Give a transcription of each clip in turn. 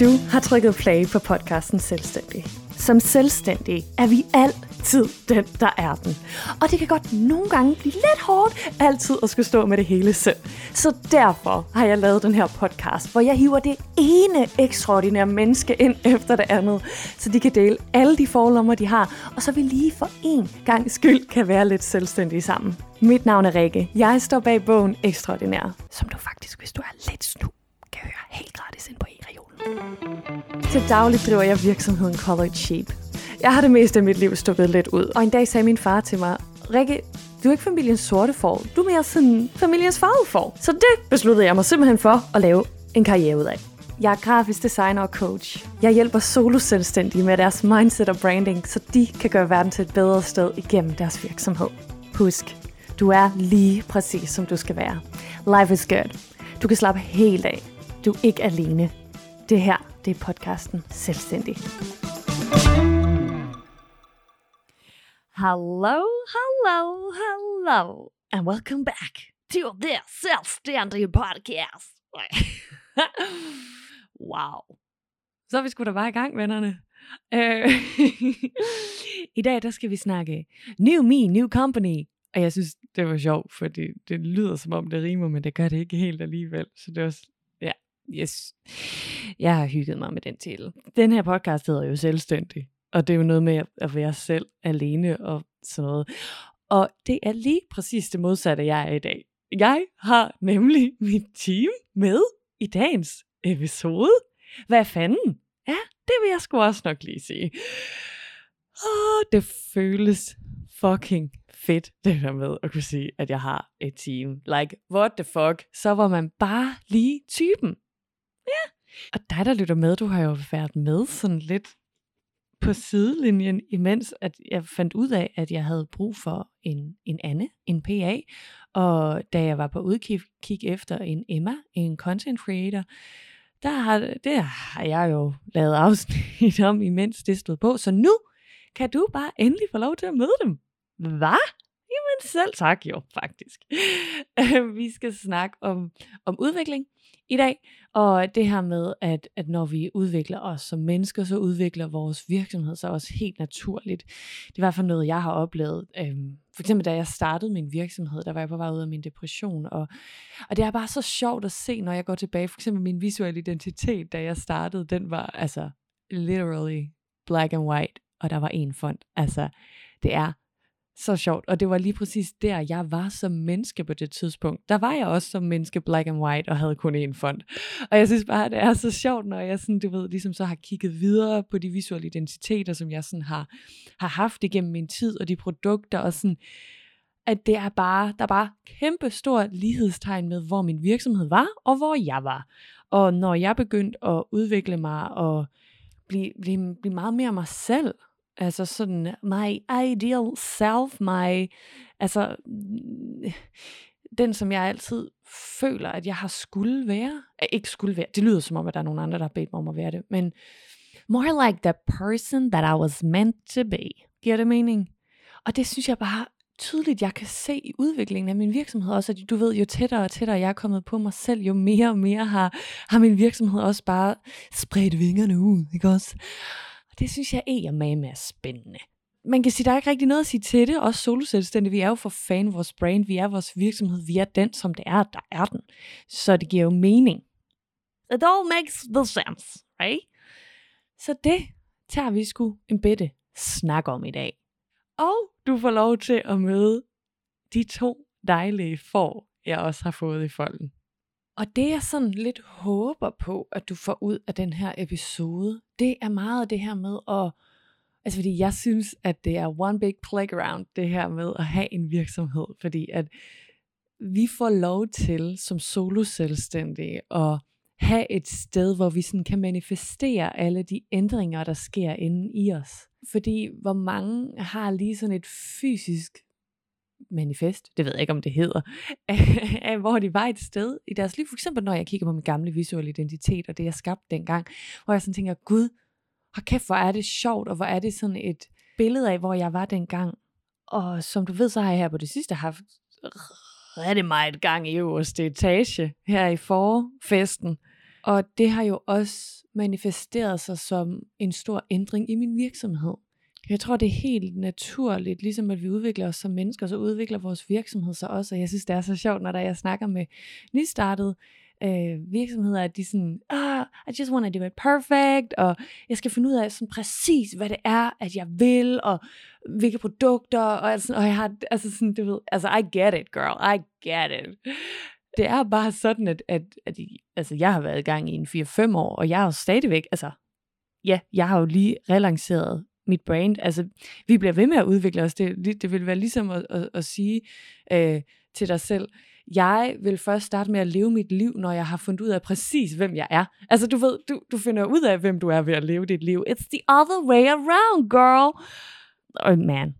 Du har trykket play på podcasten Selvstændig. Som selvstændig er vi altid den, der er den. Og det kan godt nogle gange blive lidt hårdt altid at skulle stå med det hele selv. Så derfor har jeg lavet den her podcast, hvor jeg hiver det ene ekstraordinære menneske ind efter det andet, så de kan dele alle de forlommer, de har, og så vi lige for en gang skyld kan være lidt selvstændige sammen. Mit navn er Rikke. Jeg står bag bogen Ekstraordinær, som du faktisk, hvis du er lidt snu, kan høre helt gratis ind på e til daglig driver jeg virksomheden Colored Sheep. Jeg har det meste af mit liv stukket lidt ud, og en dag sagde min far til mig, Rikke, du er ikke familiens sorte får, du er mere sådan familiens farvede får. Så det besluttede jeg mig simpelthen for at lave en karriere ud af. Jeg er grafisk designer og coach. Jeg hjælper solo-selvstændige med deres mindset og branding, så de kan gøre verden til et bedre sted igennem deres virksomhed. Husk, du er lige præcis som du skal være. Life is good. Du kan slappe helt af. Du er ikke alene. Det her, det er podcasten Selvstændig. Hello, hello, hello, and welcome back to this Selvstændig podcast. wow. Så er vi sgu da bare i gang, vennerne. Øh, I dag, der skal vi snakke New Me, New Company. Og jeg synes, det var sjovt, for det, lyder som om, det rimer, men det gør det ikke helt alligevel. Så det er også, yes. Jeg har hygget mig med den titel. Den her podcast hedder jo Selvstændig. Og det er jo noget med at være selv alene og sådan noget. Og det er lige præcis det modsatte, jeg er i dag. Jeg har nemlig mit team med i dagens episode. Hvad fanden? Ja, det vil jeg sgu også nok lige sige. Åh, det føles fucking fedt, det der med at kunne sige, at jeg har et team. Like, what the fuck? Så var man bare lige typen. Ja. Og dig, der lytter med, du har jo været med sådan lidt på sidelinjen, imens at jeg fandt ud af, at jeg havde brug for en, en Anne, en PA. Og da jeg var på udkig kig efter en Emma, en content creator, der har, det har jeg jo lavet afsnit om, imens det stod på. Så nu kan du bare endelig få lov til at møde dem. Hvad? Jamen selv tak jo, faktisk. vi skal snakke om, om udvikling i dag, og det her med, at, at når vi udvikler os som mennesker, så udvikler vores virksomhed sig også helt naturligt. Det er i hvert fald noget, jeg har oplevet. Øhm, for eksempel da jeg startede min virksomhed, der var jeg på vej ud af min depression, og, og det er bare så sjovt at se, når jeg går tilbage. For eksempel min visuelle identitet, da jeg startede, den var altså literally black and white, og der var en font. Altså, det er så sjovt. Og det var lige præcis der, jeg var som menneske på det tidspunkt. Der var jeg også som menneske black and white og havde kun én font. Og jeg synes bare, det er så sjovt, når jeg sådan, du ved, ligesom så har kigget videre på de visuelle identiteter, som jeg sådan har, har haft igennem min tid, og de produkter, og sådan, at det er bare, der er bare kæmpe stor lighedstegn med, hvor min virksomhed var, og hvor jeg var. Og når jeg begyndte at udvikle mig og blive, blive, blive meget mere mig selv, Altså sådan, my ideal self, my, altså, den som jeg altid føler, at jeg har skulle være. Eh, ikke skulle være, det lyder som om, at der er nogen andre, der har bedt mig om at være det, men more like the person that I was meant to be. Giver det mening? Og det synes jeg bare tydeligt, jeg kan se i udviklingen af min virksomhed også, at du ved, jo tættere og tættere jeg er kommet på mig selv, jo mere og mere har, har min virksomhed også bare spredt vingerne ud, ikke også? Det synes jeg er med er spændende. Man kan sige, der er ikke rigtig noget at sige til det. Også soloselvstændige, vi er jo for fan vores brand, vi er vores virksomhed, vi er den, som det er, der er den. Så det giver jo mening. It all makes the sense, right? Så det tager vi sgu en bitte snak om i dag. Og du får lov til at møde de to dejlige får, jeg også har fået i folden. Og det jeg sådan lidt håber på, at du får ud af den her episode, det er meget det her med at, altså fordi jeg synes, at det er one big playground, det her med at have en virksomhed, fordi at vi får lov til som solo selvstændige at have et sted, hvor vi sådan kan manifestere alle de ændringer, der sker inde i os. Fordi hvor mange har lige sådan et fysisk manifest, det ved jeg ikke, om det hedder, af, hvor de var et sted i deres liv. For eksempel, når jeg kigger på min gamle visuelle identitet, og det jeg skabte dengang, hvor jeg sådan tænker, gud, hvor kæft, hvor er det sjovt, og hvor er det sådan et billede af, hvor jeg var dengang. Og som du ved, så har jeg her på det sidste haft rigtig meget gang i øverste etage, her i forfesten. Og det har jo også manifesteret sig som en stor ændring i min virksomhed. Jeg tror, det er helt naturligt, ligesom at vi udvikler os som mennesker, så udvikler vores virksomhed sig også. Og jeg synes, det er så sjovt, når der jeg snakker med nystartede øh, virksomheder, at de sådan, ah, I just want to do it perfect, og jeg skal finde ud af sådan præcis, hvad det er, at jeg vil, og hvilke produkter, og, altså, og jeg har, altså sådan, du ved, altså I get it, girl, I get it. Det er bare sådan, at, at, at altså, jeg har været i gang i en 4-5 år, og jeg er jo stadigvæk, altså, ja, jeg har jo lige relanceret mit brand. Altså, vi bliver ved med at udvikle os. Det, det vil være ligesom at, at, at sige øh, til dig selv, jeg vil først starte med at leve mit liv, når jeg har fundet ud af præcis, hvem jeg er. Altså, du ved, du, du finder ud af, hvem du er ved at leve dit liv. It's the other way around, girl. Oh, man.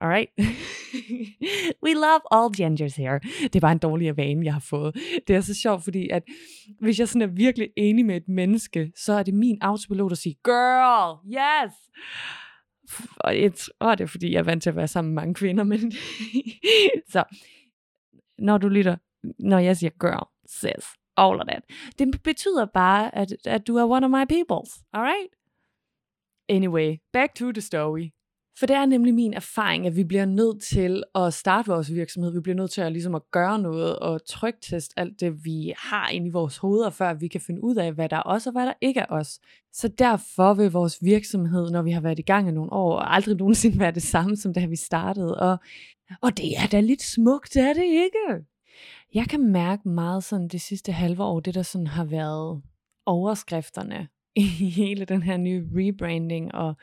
All right? We love all genders here. Det er bare en dårlig vane, jeg har fået. Det er så sjovt, fordi at hvis jeg sådan er virkelig enig med et menneske, så er det min autopilot at sige, girl, yes! Og jeg tror, det er fordi, jeg er vant til at være sammen med mange kvinder, men så når du lytter, når jeg siger girl, sis, all of that. Det betyder bare, at, at du er one of my peoples, alright? Anyway, back to the story. For det er nemlig min erfaring, at vi bliver nødt til at starte vores virksomhed. Vi bliver nødt til at, ligesom at gøre noget og trygteste alt det, vi har inde i vores hoveder, før vi kan finde ud af, hvad der er os og hvad der ikke er os. Så derfor vil vores virksomhed, når vi har været i gang i nogle år, aldrig nogensinde være det samme, som da vi startede. Og, og det er da lidt smukt, er det ikke? Jeg kan mærke meget sådan det sidste halve år, det der sådan har været overskrifterne i hele den her nye rebranding og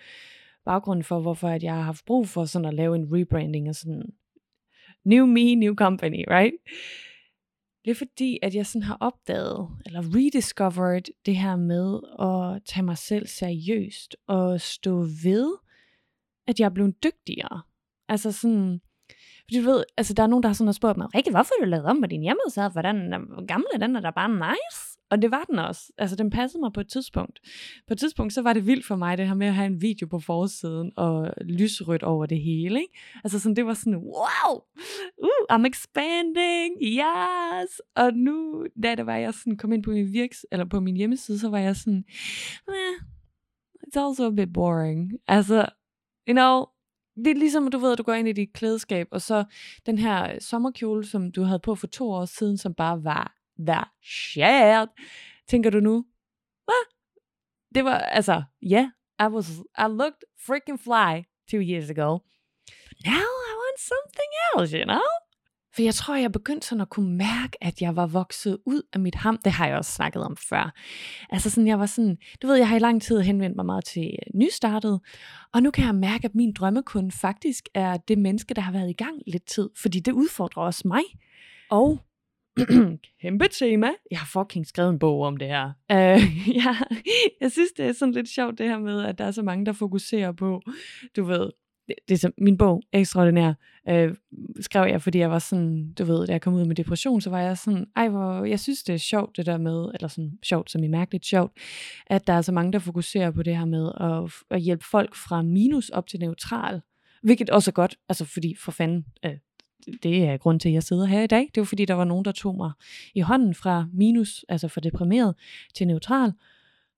baggrunden for, hvorfor at jeg har haft brug for sådan at lave en rebranding og sådan, new me, new company, right? Det er fordi, at jeg sådan har opdaget, eller rediscovered det her med at tage mig selv seriøst, og stå ved, at jeg er blevet dygtigere. Altså sådan, fordi du ved, altså der er nogen, der har sådan spurgt mig, Rikke, hvorfor har du lavet om på din hjemmeside? Hvordan gamle den er der bare nice? Og det var den også. Altså, den passede mig på et tidspunkt. På et tidspunkt, så var det vildt for mig, det her med at have en video på forsiden, og lysrødt over det hele, ikke? Altså, sådan, det var sådan, wow! Uh, I'm expanding! Yes! Og nu, da det var, jeg sådan kom ind på min virks, eller på min hjemmeside, så var jeg sådan, eh, it's also a bit boring. Altså, you know, det er ligesom, du ved, at du går ind i dit klædeskab, og så den her sommerkjole, som du havde på for to år siden, som bare var the shit. Tænker du nu? Hvad? Det var, altså, yeah, I was, I looked freaking fly two years ago. But now I want something else, you know? For jeg tror, jeg begyndte sådan at kunne mærke, at jeg var vokset ud af mit ham. Det har jeg også snakket om før. Altså sådan, jeg var sådan, du ved, jeg har i lang tid henvendt mig meget til øh, nystartet, og nu kan jeg mærke, at min drømmekunde faktisk er det menneske, der har været i gang lidt tid, fordi det udfordrer også mig. Og kæmpe tema. Jeg har fucking skrevet en bog om det her. Uh, ja, jeg synes, det er sådan lidt sjovt det her med, at der er så mange, der fokuserer på, du ved, det, det er som min bog, Ekstraordinær, uh, skrev jeg, fordi jeg var sådan, du ved, da jeg kom ud med depression, så var jeg sådan, ej, hvor, jeg synes, det er sjovt det der med, eller sådan sjovt, som i mærkeligt sjovt, at der er så mange, der fokuserer på det her med at, at hjælpe folk fra minus op til neutral, hvilket også er godt, altså fordi for fanden, uh, det er grund til, at jeg sidder her i dag. Det var fordi, der var nogen, der tog mig i hånden fra minus, altså fra deprimeret til neutral.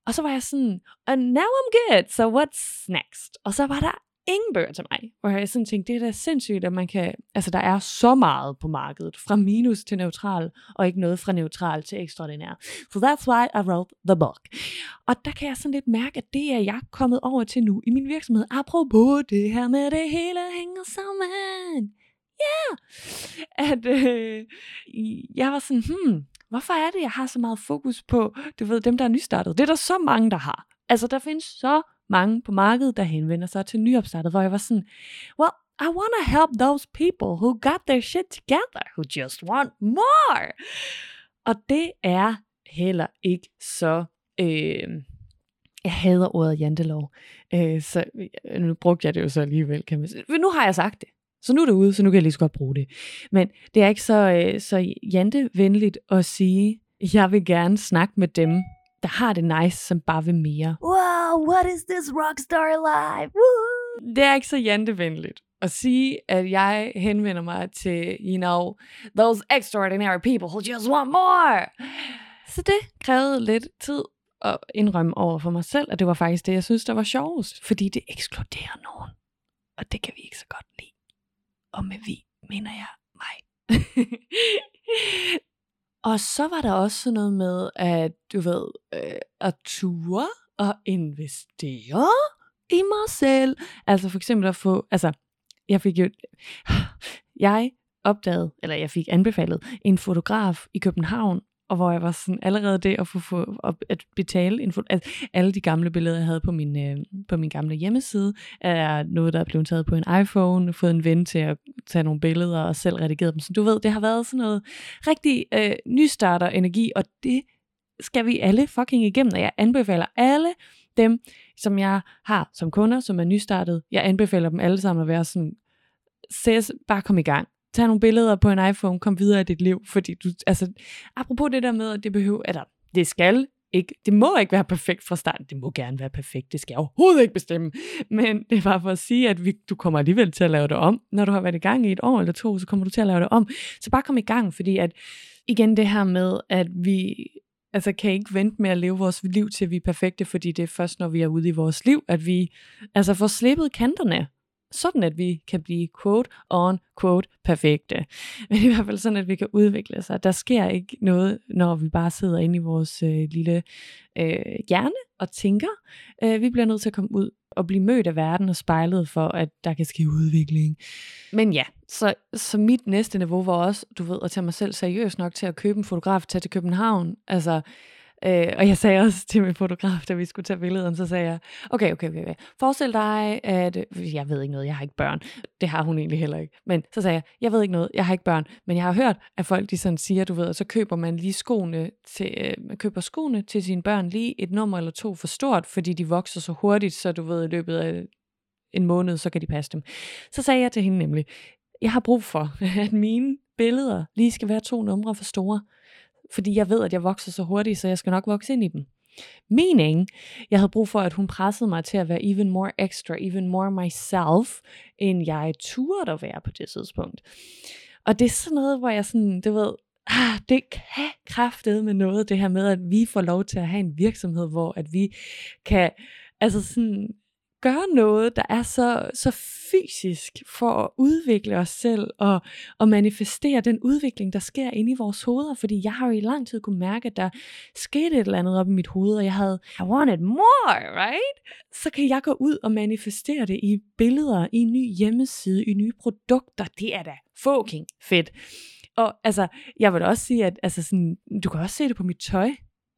Og så var jeg sådan, and now I'm good, so what's next? Og så var der ingen bøger til mig, hvor jeg sådan tænkte, det er da sindssygt, at man kan, altså der er så meget på markedet, fra minus til neutral, og ikke noget fra neutral til ekstraordinær. So that's why I wrote the book. Og der kan jeg sådan lidt mærke, at det er jeg kommet over til nu i min virksomhed, apropos det her med, det hele hænger sammen yeah! At øh, jeg var sådan, hmm, hvorfor er det, jeg har så meget fokus på, du ved, dem, der er nystartet? Det er der så mange, der har. Altså, der findes så mange på markedet, der henvender sig til nyopstartet, hvor jeg var sådan, well, I want to help those people who got their shit together, who just want more. Og det er heller ikke så... Øh, jeg hader ordet jantelov, øh, så øh, nu brugte jeg det jo så alligevel, kan man sige. Men Nu har jeg sagt det. Så nu er det ude, så nu kan jeg lige så godt bruge det. Men det er ikke så, øh, så jantevenligt at sige, jeg vil gerne snakke med dem, der har det nice, som bare vil mere. Wow, what is this rockstar life? Woo! Det er ikke så jantevenligt at sige, at jeg henvender mig til, you know, those extraordinary people who just want more. Så det krævede lidt tid at indrømme over for mig selv, at det var faktisk det, jeg synes, der var sjovest. Fordi det ekskluderer nogen. Og det kan vi ikke så godt lide. Og med vi mener jeg mig. og så var der også sådan noget med, at du ved, øh, at ture og investere i mig selv. Altså for eksempel at få, altså jeg fik jo, jeg opdagede, eller jeg fik anbefalet en fotograf i København, og hvor jeg var sådan allerede det at få, få at, betale info, at alle de gamle billeder, jeg havde på min, øh, på min gamle hjemmeside, er noget, der er blevet taget på en iPhone, fået en ven til at tage nogle billeder og selv redigere dem. Så du ved, det har været sådan noget rigtig øh, nystarter energi, og det skal vi alle fucking igennem, og jeg anbefaler alle dem, som jeg har som kunder, som er nystartet, jeg anbefaler dem alle sammen at være sådan, ses, bare kom i gang tag nogle billeder på en iPhone, kom videre i dit liv, fordi du, altså, apropos det der med, at det behøver, eller det skal ikke, det må ikke være perfekt fra starten, det må gerne være perfekt, det skal jeg overhovedet ikke bestemme, men det er bare for at sige, at vi, du kommer alligevel til at lave det om, når du har været i gang i et år eller to, så kommer du til at lave det om, så bare kom i gang, fordi at, igen det her med, at vi altså kan ikke vente med at leve vores liv til vi er perfekte, fordi det er først, når vi er ude i vores liv, at vi altså får slippet kanterne sådan at vi kan blive quote on quote perfekte. Men i hvert fald sådan, at vi kan udvikle sig. Der sker ikke noget, når vi bare sidder inde i vores øh, lille øh, hjerne og tænker. Øh, vi bliver nødt til at komme ud og blive mødt af verden og spejlet for, at der kan ske udvikling. Men ja, så, så mit næste niveau var også, du ved, at tage mig selv seriøst nok til at købe en fotograf, tage til København. Altså, Øh, og jeg sagde også til min fotograf, da vi skulle tage billederne, så sagde jeg, okay, okay, okay, okay. Forestil dig, at jeg ved ikke noget, jeg har ikke børn. Det har hun egentlig heller ikke. Men så sagde jeg, jeg ved ikke noget, jeg har ikke børn. Men jeg har hørt, at folk de sådan siger, du ved, så køber man lige skoene til, øh, man køber skoene til sine børn lige et nummer eller to for stort, fordi de vokser så hurtigt, så du ved, i løbet af en måned, så kan de passe dem. Så sagde jeg til hende nemlig, jeg har brug for, at mine billeder lige skal være to numre for store fordi jeg ved, at jeg vokser så hurtigt, så jeg skal nok vokse ind i dem. Meaning, jeg havde brug for, at hun pressede mig til at være even more extra, even more myself, end jeg turde at være på det tidspunkt. Og det er sådan noget, hvor jeg sådan, du ved, ah, det kan kraftede med noget, det her med, at vi får lov til at have en virksomhed, hvor at vi kan, altså sådan, gøre noget, der er så, så fysisk for at udvikle os selv og, og manifestere den udvikling, der sker inde i vores hoveder. Fordi jeg har jo i lang tid kunne mærke, at der skete et eller andet op i mit hoved, og jeg havde, I wanted more, right? Så kan jeg gå ud og manifestere det i billeder, i en ny hjemmeside, i nye produkter. Det er da fucking fedt. Og altså, jeg vil også sige, at altså sådan, du kan også se det på mit tøj.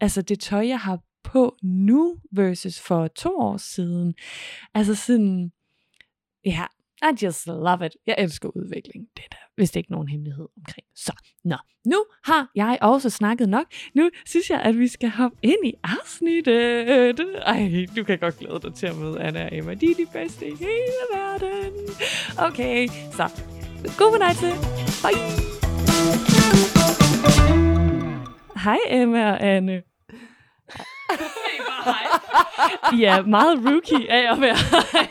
Altså det tøj, jeg har på nu versus for to år siden. Altså sådan, ja, I just love it. Jeg elsker udvikling. Det er der vist ikke nogen hemmelighed omkring. Så, nå, nu har jeg også snakket nok. Nu synes jeg, at vi skal hoppe ind i afsnittet. Ej, du kan godt glæde dig til at møde Anna og Emma. De er de bedste i hele verden. Okay, så god fornøjelse. Hej. Hej Emma og Anne. I er meget rookie af at være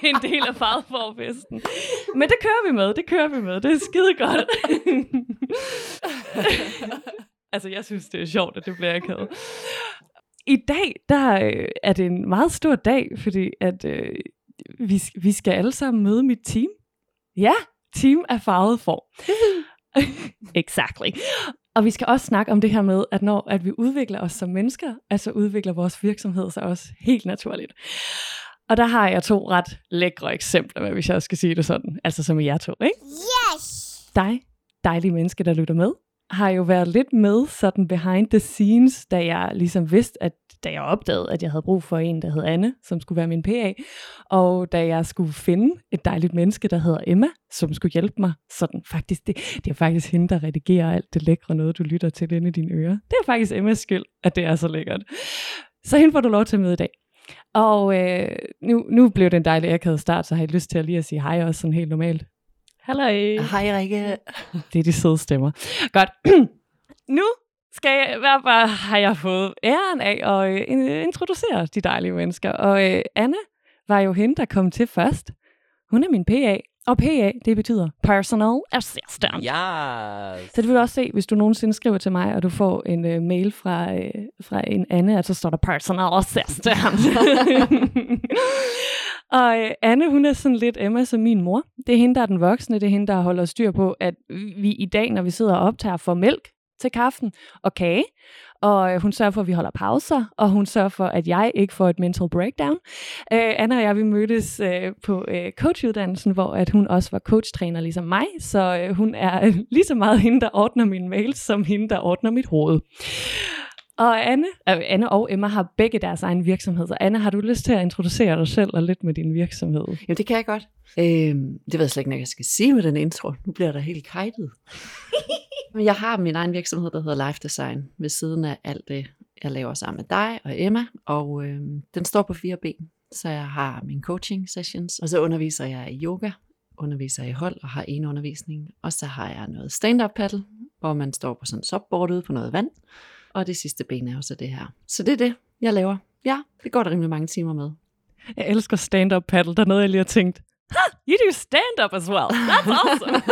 en del af farveforfesten. Men det kører vi med, det kører vi med. Det er skide godt. altså, jeg synes, det er sjovt, at det bliver akavet. I dag, der øh, er det en meget stor dag, fordi at øh, vi, vi skal alle sammen møde mit team. Ja, team er farvet for. exactly. Og vi skal også snakke om det her med, at når at vi udvikler os som mennesker, altså udvikler vores virksomhed sig også helt naturligt. Og der har jeg to ret lækre eksempler, hvis jeg skal sige det sådan. Altså som i jer to, ikke? Yes! Dig, dejlige menneske, der lytter med, har jo været lidt med sådan behind the scenes, da jeg ligesom vidste, at da jeg opdagede, at jeg havde brug for en, der hed Anne, som skulle være min PA, og da jeg skulle finde et dejligt menneske, der hedder Emma, som skulle hjælpe mig, sådan faktisk, det, det er faktisk hende, der redigerer alt det lækre noget, du lytter til inde i dine ører. Det er faktisk Emmas skyld, at det er så lækkert. Så hende får du lov til at møde i dag. Og øh, nu, nu blev det en dejlig akavet start, så har jeg lyst til at lige at sige hej også sådan helt normalt. Halløj. Hej Rikke. Det er de søde stemmer. Godt. nu skal jeg, hvad, hvad har jeg fået æren af at øh, introducere de dejlige mennesker. Og øh, Anne var jo hende, der kom til først. Hun er min PA, Og PA, det betyder Personal Assistant. Yes. Så det vil du også se, hvis du nogensinde skriver til mig, og du får en uh, mail fra, uh, fra en Anne, at så står der Personal Assistant. og uh, Anne, hun er sådan lidt Emma som min mor. Det er hende, der er den voksne. Det er hende, der holder styr på, at vi i dag, når vi sidder og optager, får mælk til kaffen og kage. Og øh, hun sørger for, at vi holder pauser, og hun sørger for, at jeg ikke får et mental breakdown. Øh, Anna og jeg, vi mødtes øh, på øh, coachuddannelsen, hvor at hun også var coachtræner ligesom mig, så øh, hun er øh, lige så meget hende, der ordner mine mails, som hende, der ordner mit hoved. Og Anne, øh, Anne og Emma har begge deres egen virksomhed. Så Anne, har du lyst til at introducere dig selv og lidt med din virksomhed? Jo, det kan jeg godt. Øhm, det ved jeg slet ikke, hvad jeg skal sige med den intro. Nu bliver der helt kajtet. Men jeg har min egen virksomhed, der hedder Life Design, ved siden af alt det, jeg laver sammen med dig og Emma. Og øhm, den står på fire ben. Så jeg har min coaching sessions, og så underviser jeg i yoga, underviser i hold og har en undervisning. Og så har jeg noget stand-up paddle, hvor man står på sådan en subboard ude på noget vand. Og det sidste ben er jo så det her. Så det er det, jeg laver. Ja, det går der rimelig mange timer med. Jeg elsker stand-up paddle. Der er noget, jeg lige har tænkt. Ha, you do stand-up as well. That's awesome.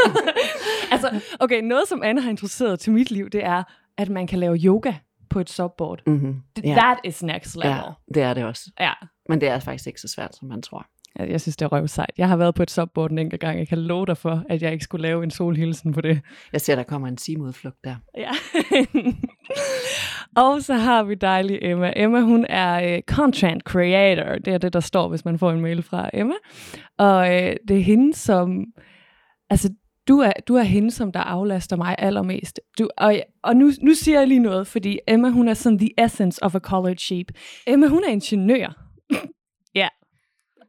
altså, okay, noget som Anne har introduceret til mit liv, det er, at man kan lave yoga på et subboard. Mm-hmm. Ja. That is next level. ja, det er det også. Ja. Men det er faktisk ikke så svært, som man tror. Jeg, jeg synes, det er røvsejt. Jeg har været på et subboard en enkelt gang. Jeg kan love dig for, at jeg ikke skulle lave en solhilsen på det. Jeg ser, der kommer en simudflugt der. Ja. og så har vi dejlig Emma. Emma, hun er uh, content creator. Det er det, der står, hvis man får en mail fra Emma. Og uh, det er hende, som... Altså, du er, du er hende, som der aflaster mig allermest. Du, og og nu, nu siger jeg lige noget, fordi Emma, hun er sådan the essence of a college sheep. Emma, hun er ingeniør.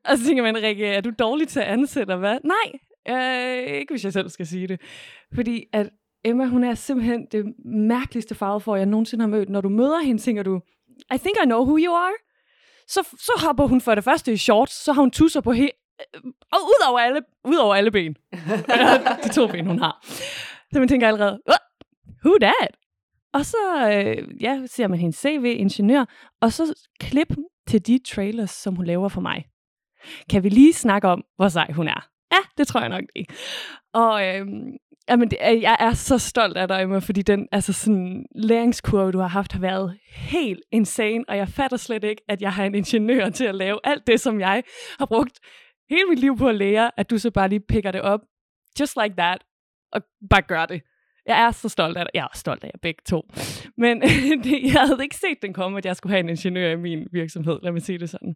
Og så tænker man, Rikke, er du dårlig til at ansætte, og hvad? Nej, øh, ikke hvis jeg selv skal sige det. Fordi at Emma, hun er simpelthen det mærkeligste farvefor, jeg nogensinde har mødt. Når du møder hende, tænker du, I think I know who you are. Så, så hopper hun for det første i shorts, så har hun tusser på he- og ud over alle, ud over alle ben. de to ben, hun har. Så man tænker allerede, who that? Og så øh, ja, ser man hendes CV, ingeniør, og så klip til de trailers, som hun laver for mig. Kan vi lige snakke om, hvor sej hun er? Ja, det tror jeg nok ikke. Og øhm, jamen, det, jeg er så stolt af dig, Emma, fordi den altså sådan, læringskurve, du har haft, har været helt insane, og jeg fatter slet ikke, at jeg har en ingeniør til at lave alt det, som jeg har brugt hele mit liv på at lære, at du så bare lige picker det op, just like that, og bare gør det. Jeg er så stolt af dig. Jeg er stolt af jer begge to. Men det, jeg havde ikke set den komme, at jeg skulle have en ingeniør i min virksomhed. Lad mig sige det sådan.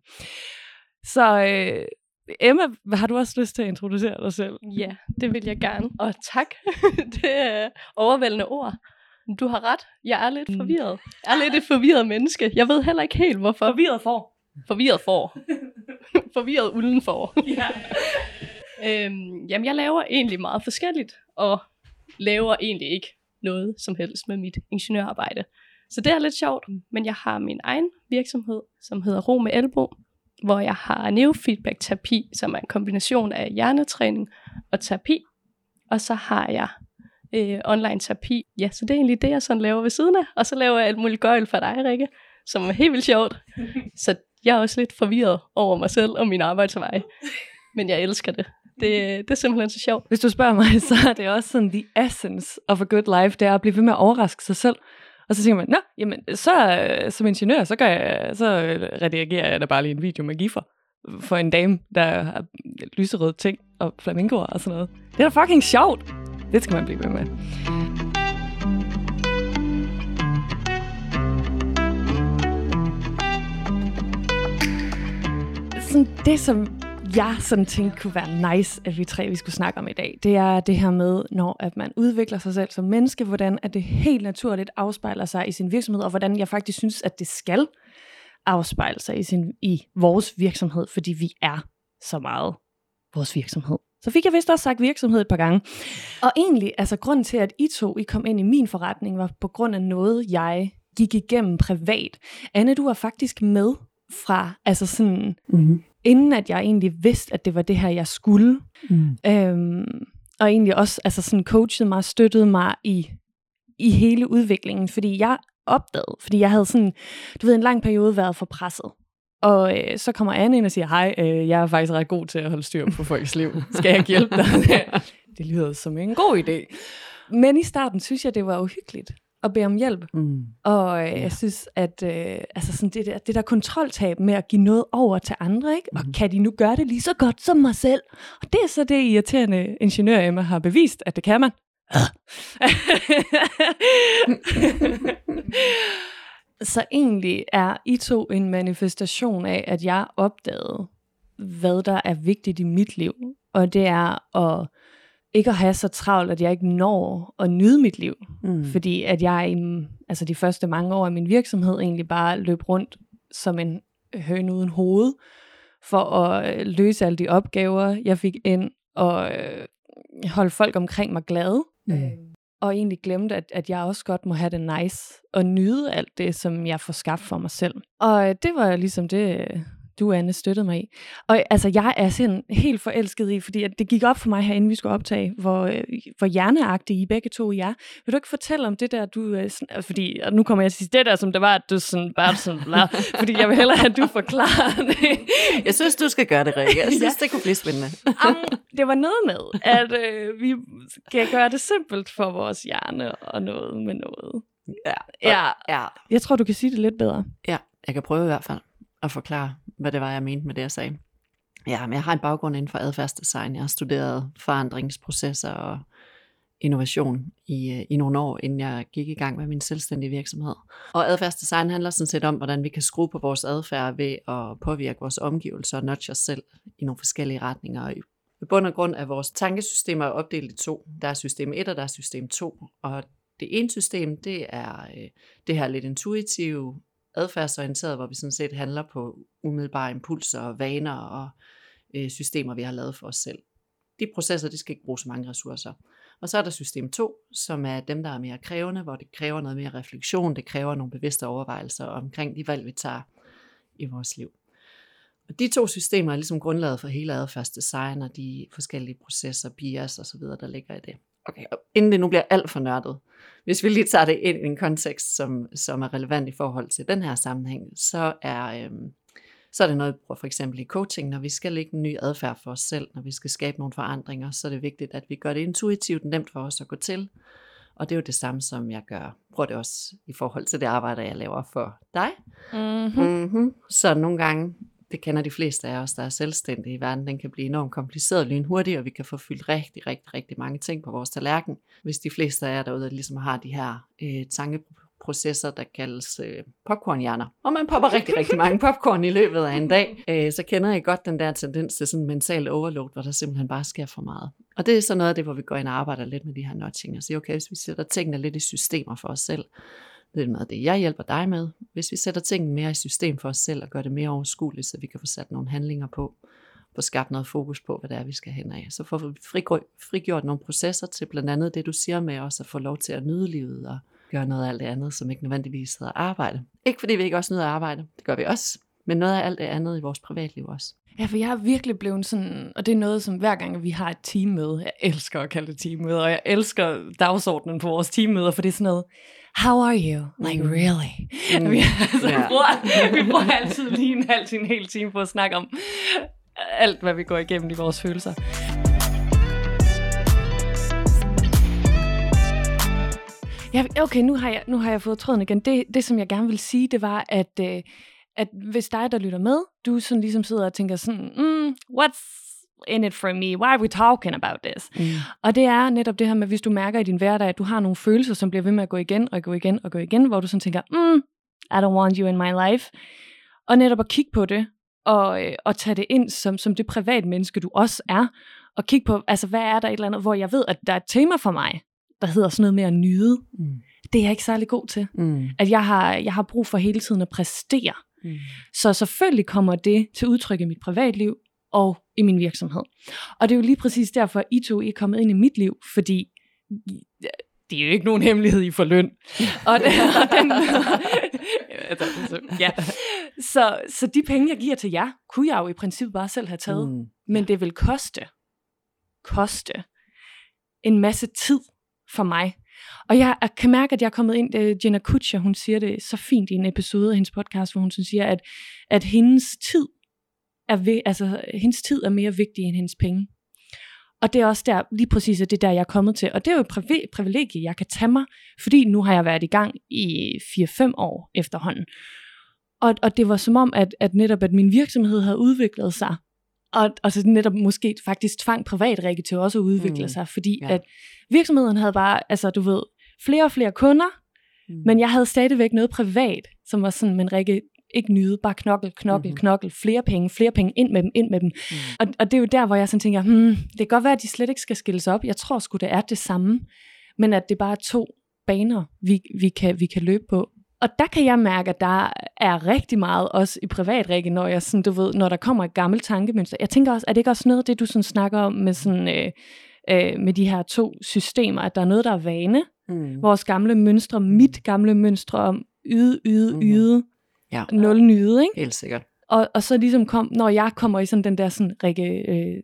Så øh, Emma, har du også lyst til at introducere dig selv? Ja, det vil jeg gerne. Og tak. det er overvældende ord. Du har ret. Jeg er lidt Mm. forvirret. Jeg er lidt et forvirret menneske. Jeg ved heller ikke helt, hvorfor. Forvirret for. Forvirret for. forvirret ulden for. Ja. øhm, jamen, jeg laver egentlig meget forskelligt, og laver egentlig ikke noget som helst med mit ingeniørarbejde. Så det er lidt sjovt, men jeg har min egen virksomhed, som hedder Ro med Elbo, hvor jeg har neurofeedback-terapi, som er en kombination af hjernetræning og terapi. Og så har jeg øh, online terapi. Ja, så det er egentlig det, jeg sådan laver ved siden af. Og så laver jeg alt muligt gøjl for dig, Rikke, som er helt vildt sjovt. Så jeg er også lidt forvirret over mig selv og min arbejdsvej. Men jeg elsker det. Det, det er simpelthen så sjovt. Hvis du spørger mig, så er det også sådan the essence of a good life, det er at blive ved med at overraske sig selv. Og så tænker man, nå, jamen, så som ingeniør, så, gør jeg, så redigerer jeg da bare lige en video med giffer for en dame, der har lyserøde ting og flamingoer og sådan noget. Det er da fucking sjovt. Det skal man blive ved med. Sådan det, som jeg sådan tænkte kunne være nice, at vi tre vi skulle snakke om i dag, det er det her med, når at man udvikler sig selv som menneske, hvordan at det helt naturligt afspejler sig i sin virksomhed, og hvordan jeg faktisk synes, at det skal afspejle sig i, sin, i vores virksomhed, fordi vi er så meget vores virksomhed. Så fik jeg vist også sagt virksomhed et par gange. Og egentlig, altså grunden til, at I to I kom ind i min forretning, var på grund af noget, jeg gik igennem privat. Anne, du var faktisk med fra, altså sådan, Mm-hmm inden at jeg egentlig vidste, at det var det her, jeg skulle. Mm. Øhm, og egentlig også altså sådan coachede mig, støttede mig i, i hele udviklingen, fordi jeg opdagede, fordi jeg havde sådan, du ved, en lang periode været for presset. Og øh, så kommer Anne ind og siger, hej, øh, jeg er faktisk ret god til at holde styr på folks liv. Skal jeg hjælpe dig? det lyder som en god idé. Men i starten synes jeg, det var uhyggeligt at bede om hjælp. Mm. Og øh, jeg synes, at øh, altså sådan det, der, det der kontroltab med at give noget over til andre, ikke? og Mhm. kan de nu gøre det lige så godt som mig selv? Og det er så det irriterende ingeniør Emma har bevist, at det kan man. så egentlig er I to en manifestation af, at jeg opdagede, hvad der er vigtigt i mit liv. Og det er at ikke at have så travlt, at jeg ikke når at nyde mit liv. Mm. Fordi at jeg i altså de første mange år af min virksomhed egentlig bare løb rundt som en høne uden hoved, for at øh, løse alle de opgaver, jeg fik ind, og øh, holde folk omkring mig glade. Mm. Og egentlig glemte, at, at jeg også godt må have det nice, og nyde alt det, som jeg får skabt for mig selv. Og øh, det var ligesom det, øh, du, Anne, støttede mig i. Og altså, jeg er sådan helt forelsket i, fordi at det gik op for mig herinde, vi skulle optage, hvor, øh, hvor hjerneagtige I begge to er. Vil du ikke fortælle om det der, du... Øh, sådan, altså, fordi, og nu kommer jeg til at sige det der, som det var, at du sådan bare sådan... Bla, fordi jeg vil hellere have, at du forklarer det. Jeg synes, du skal gøre det, Rikke. Jeg synes, Ja. det kunne blive spændende. Um, det var noget med, at øh, vi skal gøre det simpelt for vores hjerne og noget med noget. Ja. Ja, ja. jeg tror, du kan sige det lidt bedre. Ja, jeg kan prøve i hvert fald at forklare, hvad det var, jeg mente med det, jeg sagde. Ja, men jeg har en baggrund inden for adfærdsdesign. Jeg har studeret forandringsprocesser og innovation i, øh, i nogle år, inden jeg gik i gang med min selvstændige virksomhed. Og adfærdsdesign handler sådan set om, hvordan vi kan skrue på vores adfærd ved at påvirke vores omgivelser og nudge os selv i nogle forskellige retninger. Og i bund og grund er vores tankesystemer opdelt i to. Der er system 1 og der er system 2. Og det ene system, det er øh, det her lidt intuitive, adfærdsorienteret, hvor vi sådan set handler på umiddelbare impulser og vaner og øh, systemer, vi har lavet for os selv. De processer, det skal ikke bruge så mange ressourcer. Og så er der system 2, som er dem, der er mere krævende, hvor det kræver noget mere refleksion, det kræver nogle bevidste overvejelser omkring de valg, vi tager i vores liv. Og de to systemer er ligesom grundlaget for hele adfærdsdesign og de forskellige processer, bias og så videre, der ligger i det. Okay, inden det nu bliver alt for nørdet, hvis vi lige tager det ind i en kontekst, som, som er relevant i forhold til den her sammenhæng, så er, øhm, så er det noget, vi bruger for eksempel i coaching, når vi skal lægge en ny adfærd for os selv, når vi skal skabe nogle forandringer, så er det vigtigt, at vi gør det intuitivt nemt for os at gå til. Og det er jo det samme, som jeg gør. Prøv det også i forhold til det arbejde, jeg laver for dig. Mm-hmm. Mm-hmm. Så nogle gange, det kender de fleste af os, der er selvstændige i verden, den kan blive enormt kompliceret lynhurtigt, og vi kan få fyldt rigtig, rigtig, rigtig mange ting på vores tallerken. Hvis de fleste af jer derude ligesom har de her øh, tankeprocesser, der kaldes øh, popcornhjerner, og man popper rigtig, rigtig mange popcorn i løbet af en dag, øh, så kender I godt den der tendens til sådan mental overload, hvor der simpelthen bare sker for meget. Og det er så noget af det, hvor vi går ind og arbejder lidt med de her nudging, og siger, okay, hvis vi sætter tingene lidt i systemer for os selv, det er noget af det, jeg hjælper dig med. Hvis vi sætter tingene mere i system for os selv og gør det mere overskueligt, så vi kan få sat nogle handlinger på, få skabt noget fokus på, hvad det er, vi skal hen af. Så får vi frigjort, frigjort nogle processer til blandt andet det, du siger med os at få lov til at nyde livet og gøre noget af alt det andet, som ikke nødvendigvis hedder arbejde. Ikke fordi vi ikke også nyder arbejde, det gør vi også, men noget af alt det andet i vores privatliv også. Ja, for jeg har virkelig blevet sådan, og det er noget, som hver gang vi har et teammøde, jeg elsker at kalde det teammøde, og jeg elsker dagsordenen på vores teammøder, for det er sådan noget, how are you? Like, Mm. really? Mm. Vi, altså, vi, bruger, vi bruger altid lige en halv time, en hel time på at snakke om alt, hvad vi går igennem i vores følelser. Ja, okay, nu har, jeg, nu har jeg fået tråden igen. Det, det, som jeg gerne vil sige, det var, at, øh, at hvis dig, der lytter med, du sådan ligesom sidder og tænker sådan, mm, what's in it for me? Why are we talking about this? Mm. Og det er netop det her med, hvis du mærker i din hverdag, at du har nogle følelser, som bliver ved med at gå igen og gå igen og gå igen, hvor du sådan tænker, mm, I don't want you in my life. Og netop at kigge på det, og, øh, og tage det ind som, som det privat menneske, du også er, og kigge på, altså hvad er der et eller andet, hvor jeg ved, at der er et tema for mig, der hedder sådan noget med at nyde. Mm. Det er jeg ikke særlig god til. Mm. At jeg har, jeg har brug for hele tiden at præstere. Mm. Så selvfølgelig kommer det til udtryk i mit privatliv og i min virksomhed. Og det er jo lige præcis derfor, I to er kommet ind i mit liv, fordi det er jo ikke nogen hemmelighed, I får løn. Og, den, og den, ja. så, så de penge, jeg giver til jer, kunne jeg jo i princippet bare selv have taget. Mm. Men det vil koste, koste en masse tid for mig. Og jeg kan mærke, at jeg er kommet ind, øh, Jenna Kutcher, hun siger det så fint i en episode af hendes podcast, hvor hun siger, at, at hendes tid er ved, altså, hendes tid er mere vigtig end hendes penge. Og det er også der, lige præcis at det er der, jeg er kommet til. Og det er jo et privi- privilegie, jeg kan tage mig, fordi nu har jeg været i gang i 4-5 år efterhånden. Og, og det var som om, at, at netop at min virksomhed havde udviklet sig, og, og så netop måske faktisk tvang privatrikke til også at udvikle Mm. sig, fordi ja. at virksomheden havde bare, altså du ved, flere og flere kunder, Mm. men jeg havde stadigvæk noget privat, som var sådan, men Rikke, ikke nyde, bare knokkel, knokkel, Mhm. mm-hmm. knokkel, flere penge, flere penge, ind med dem, ind med dem. Mm. Og, og det er jo der, hvor jeg sådan tænker, hmm, det kan godt være, at de slet ikke skal skilles op. Jeg tror sgu, det er det samme, men at det bare er to baner, vi, vi, kan, vi kan løbe på. Og der kan jeg mærke, at der er rigtig meget også i privatrikke, når jeg sådan, du ved, når der kommer et gammelt tankemønster. Jeg tænker også, er det ikke også noget af det, du sådan snakker om med sådan, øh, øh, med de her to systemer, at der er noget, der er vane, Mm. vores gamle mønstre, mit gamle mønstre om yde, yde, Mhm. yde, Ja, nul nyde, ikke? helt sikkert. Og, og så ligesom kom, når jeg kommer i sådan den der sådan, Rikke, øh,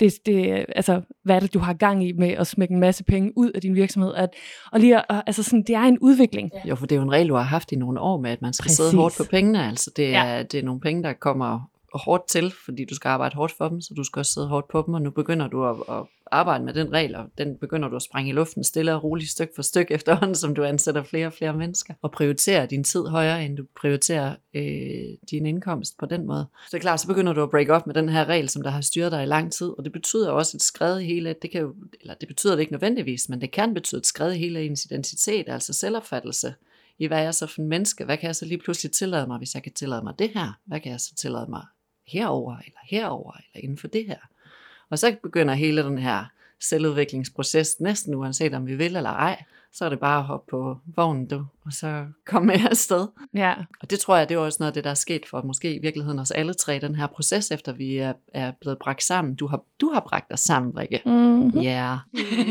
det, det, altså, hvad er det, du har gang i med at smække en masse penge ud af din virksomhed? At, og lige, at, altså sådan, det er en udvikling. Jo, for det er jo en regel, du har haft i nogle år med, at man skal Præcis. sidde hårdt på pengene. Altså, det er, Ja. ja. det er nogle penge, der kommer hårdt til, fordi du skal arbejde hårdt for dem, så du skal også sidde hårdt på dem, og nu begynder du at, at arbejde med den regel, og den begynder du at sprænge i luften stille og roligt stykke for stykke efterhånden, som du ansætter flere og flere mennesker, og prioriterer din tid højere, end du prioriterer øh, din indkomst på den måde. Så det er klart, så begynder du at break up med den her regel, som der har styret dig i lang tid, og det betyder også et skred i hele, det kan jo, eller det betyder det ikke nødvendigvis, men det kan betyde et skred i hele ens identitet, altså selvopfattelse, i hvad er jeg så for en menneske, hvad kan jeg så lige pludselig tillade mig, hvis jeg kan tillade mig det her, hvad kan jeg så tillade mig herover eller herover eller inden for det her. Og så begynder hele den her selvudviklingsproces, næsten uanset om vi vil eller ej, så er det bare at hoppe på vognen, du, og så komme med afsted. Ja, Og det tror jeg, det er også noget af det, der er sket for måske i virkeligheden os alle tre, den her proces, efter vi er, er blevet bragt sammen. Du har, du har bragt os sammen, Rikke. mm-hmm. Ja,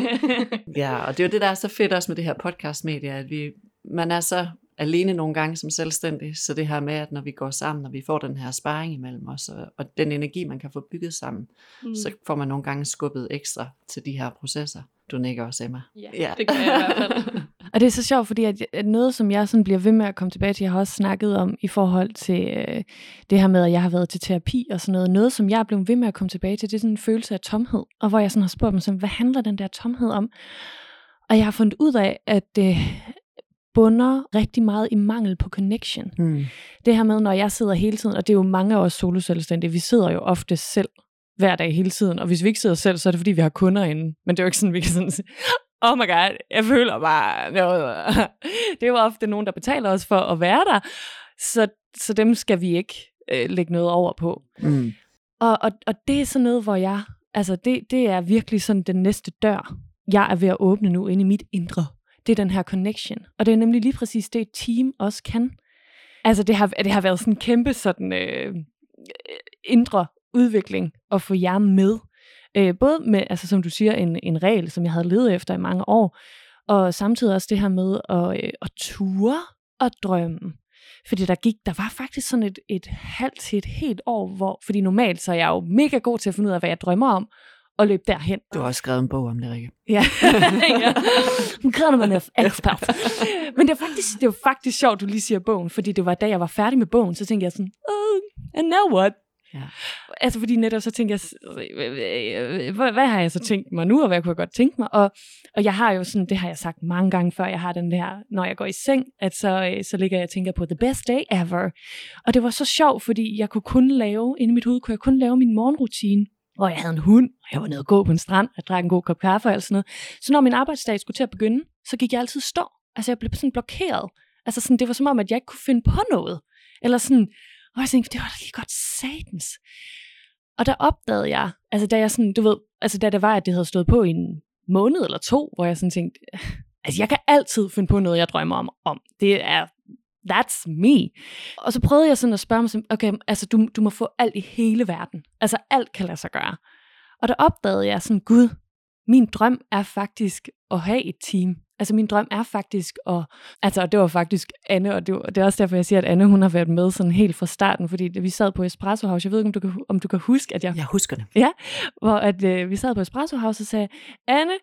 ja, og det er jo det, der er så fedt også med det her podcastmedie, at vi, man er så alene nogle gange som selvstændig, så det her med, at når vi går sammen, og vi får den her sparring imellem os, og, og den energi, man kan få bygget sammen, Mm. så får man nogle gange skubbet ekstra til de her processer. Du nikker også, Emma. Ja, det kan jeg i hvert fald. Og det er så sjovt, fordi at at noget, som jeg sådan bliver ved med at komme tilbage til, jeg har også snakket om i forhold til øh, det her med, at jeg har været til terapi og sådan noget. Noget, som jeg er blevet ved med at komme tilbage til, det er sådan en følelse af tomhed. Og hvor jeg sådan har spurgt mig, sådan, hvad handler den der tomhed om? Og jeg har fundet ud af, at det bunder rigtig meget i mangel på connection. Mm. Det her med, når jeg sidder hele tiden, og det er jo mange af os soloselvstændige, vi sidder jo ofte selv hver dag hele tiden, og hvis vi ikke sidder selv, så er det fordi, vi har kunder inde. Men det er jo ikke sådan, vi kan sådan sige, oh my god, jeg føler bare noget. Det er jo ofte nogen, der betaler os for at være der, så, så dem skal vi ikke øh, lægge noget over på. Mm. Og, og, og det er sådan noget, hvor jeg, altså det, det er virkelig sådan den næste dør, jeg er ved at åbne nu inde i mit indre. Det er den her connection. Og det er nemlig lige præcis det, et team også kan. Altså det har, det har været sådan en kæmpe sådan øh, indre udvikling at få jer med. Øh, både med, altså som du siger, en, en regel, som jeg havde levet efter i mange år, og samtidig også det her med at, øh, at ture og drømme. Fordi der gik, der var faktisk sådan et, et halvt til et helt år, hvor, fordi normalt så er jeg jo mega god til at finde ud af, hvad jeg drømmer om, og løbe derhen. Du har også skrevet en bog om det, Rikke. Ja. Hun kræver, man er ekspert. Men det er, faktisk, det er faktisk sjovt, du lige siger bogen, fordi det var, da jeg var færdig med bogen, så tænkte jeg sådan, oh, and now what? Ja. Altså fordi netop så tænkte jeg, s- øh, hvad, hvad har jeg så tænkt mig nu, og hvad kunne jeg godt tænke mig? Og, og jeg har jo sådan, det har jeg sagt mange gange før, jeg har den der, når jeg går i seng, at så, øh, så ligger jeg og tænker på the best day ever. Og det var så sjovt, fordi jeg kunne kun lave, inde i mit hoved, kunne jeg kun lave min morgenrutine, hvor jeg havde en hund, og jeg var nede og gå på en strand, og jeg drak en god kop kaffe og alt sådan noget. Så når min arbejdsdag skulle til at begynde, så gik jeg altid stå. Altså jeg blev sådan blokeret. Altså sådan, det var som om, at jeg ikke kunne finde på noget. Eller sådan, og jeg tænkte, det var da lige godt satans. Og der opdagede jeg, altså da jeg sådan, du ved, altså da det var, at det havde stået på i en måned eller to, hvor jeg sådan tænkte, altså jeg kan altid finde på noget, jeg drømmer om. om. Det er, that's me. Og så prøvede jeg sådan at spørge mig, sådan, okay, altså du, du må få alt i hele verden. Altså alt kan lade sig gøre. Og der opdagede jeg sådan, gud, min drøm er faktisk at have et team. Altså min drøm er faktisk at, altså og det var faktisk Anne, og det, var, det er også derfor, jeg siger, at Anne hun har været med sådan helt fra starten, fordi vi sad på Espresso House, jeg ved ikke, om du kan, om du kan huske, at jeg Jeg husker det. hvor at, øh, vi sad på Espresso House og sagde, Anne,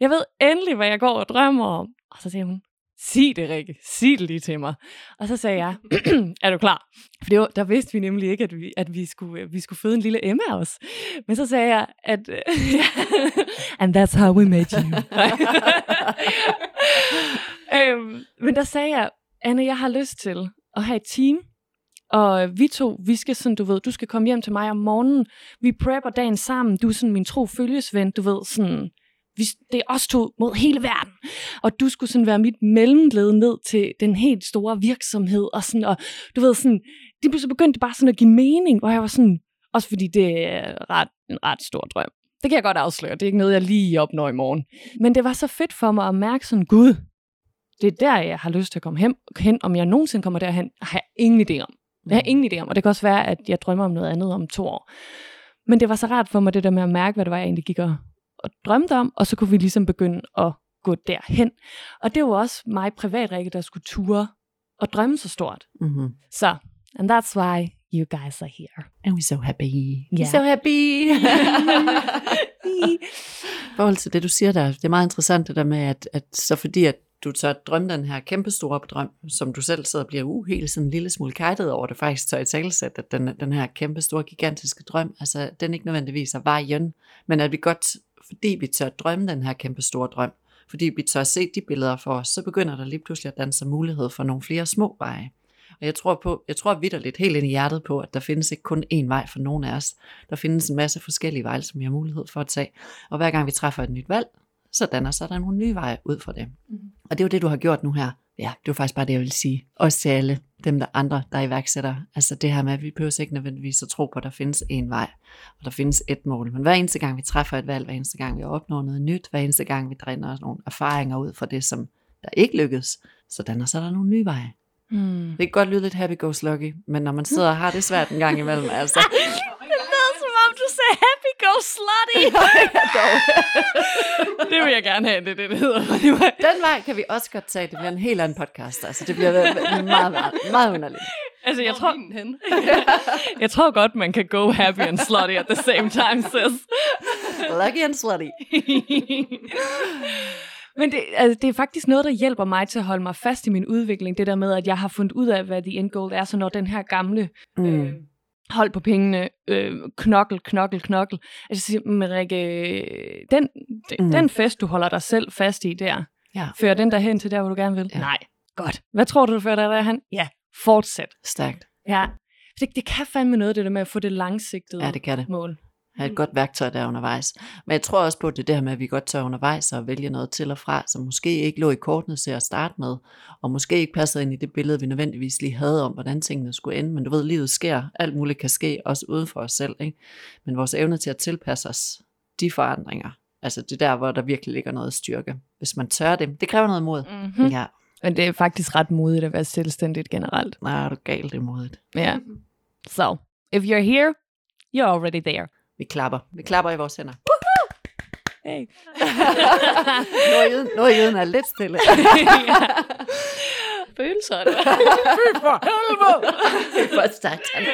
jeg ved endelig, hvad jeg går og drømmer om. Og så sagde hun, sig det, Rikke. Sig det lige til mig. Og så sagde jeg, er du klar? For det var, der vidste vi nemlig ikke, at vi, at vi, skulle, øh, vi skulle føde en lille Emma også. Men så sagde jeg, at... Øh, And that's how we met you. øhm, men der sagde jeg, Anne, jeg har lyst til at have et team, og øh, vi to, vi skal sådan, du ved, du skal komme hjem til mig om morgenen, vi prepper dagen sammen, du er sådan min tro følgesven, du ved, sådan, vi, det er os to mod hele verden. Og du skulle sådan være mit mellemled ned til den helt store virksomhed, og sådan, og du ved, sådan, det så begyndte bare sådan at give mening, hvor jeg var sådan, også fordi det er ret, en ret stor drøm. Det kan jeg godt afsløre, det er ikke noget, jeg lige opnår i morgen. Men det var så fedt for mig at mærke sådan, gud, det er der, jeg har lyst til at komme hen. hen. Om jeg nogensinde kommer derhen, har jeg ingen idé om. Jeg har ingen idé om, og det kan også være, at jeg drømmer om noget andet om to år. Men det var så rart for mig, det der med at mærke, hvad det var, jeg egentlig gik og, og drømte om, og så kunne vi ligesom begynde at gå derhen. Og det var også mig privat, Rikke, der skulle ture og drømme så stort. Mm-hmm. Så, and that's why you guys are here. And we're so happy. Ja. We're so happy. I forhold til det, du siger der, det er meget interessant det der med, at, at så fordi at du tør drømme den her kæmpe store drøm, som du selv sidder og bliver uh, helt sådan en lille smule kajtet over, det faktisk tør i talesæt, at den, den her kæmpe store gigantiske drøm, altså den ikke nødvendigvis er vejen, men at vi godt, fordi vi tør drømme den her kæmpe store drøm, fordi vi tør se de billeder for os, så begynder der lige pludselig at danse mulighed for nogle flere små veje. Og jeg tror, på, jeg tror vidderligt helt ind i hjertet på, at der findes ikke kun én vej for nogen af os. Der findes en masse forskellige veje, som vi har mulighed for at tage. Og hver gang vi træffer et nyt valg, så danner sig der nogle nye veje ud fra det. Mm. Og det er jo det, du har gjort nu her. Ja, det var faktisk bare det, jeg vil sige. Også til alle dem, der andre, der er iværksætter. Altså det her med, at vi behøver ikke nødvendigvis at tro på, at der findes en vej, og der findes et mål. Men hver eneste gang, vi træffer et valg, hver eneste gang, vi opnår noget nyt, hver eneste gang, vi dræner nogle erfaringer ud fra det, som der ikke lykkedes, så danner sig der nogle nye veje. Hmm. Det kan godt lyde lidt happy-go-lucky, men når man sidder og har det svært en gang imellem, altså... Det lød som om, du sagde happy go slutty. det vil jeg gerne have, det det, det hedder. Den vej kan vi også godt tage. Det bliver en helt anden podcast. Altså, det bliver meget, meget, meget underligt. altså, jeg tror, henne? jeg tror godt, man kan go happy and slutty at the same time, sis. Lucky and slutty. Men det, altså, det er faktisk noget, der hjælper mig til at holde mig fast i min udvikling. Det der med, at jeg har fundet ud af, hvad the end goal er. Så når den her gamle Mm. øh, hold på pengene, øh, knokkel, knokkel, knokkel. Altså, men Rikke, den, den, Mm. den fest, du holder dig selv fast i der, Ja, fører den der hen til der, hvor du gerne vil? Ja. Nej. Godt. Hvad tror du, du fører dig derhen? Ja, fortsæt. stærkt. Ja. Det, det kan fandme noget, det der med at få det langsigtede Ja, det kan det. mål. Have et godt værktøj der undervejs. Men jeg tror også på det der med, at vi godt tør undervejs og vælge noget til og fra, som måske ikke lå i kortene til at starte med, og måske ikke passede ind i det billede, vi nødvendigvis lige havde om, hvordan tingene skulle ende. Men du ved, livet sker. Alt muligt kan ske, også uden for os selv. Ikke? Men vores evne til at tilpasse os de forandringer, altså det er der, hvor der virkelig ligger noget styrke. Hvis man tør det, det kræver noget mod. Mm-hmm. Ja, Men det er faktisk ret modigt at være selvstændigt generelt. nej, er du galt, det er modigt. Ja. So, if you're here, you're already there. Vi klapper. Vi klapper i vores hænder. Hey. Nordjyden, nordjyden er lidt stille. Følelser, eller hvad? For helvede! For satan.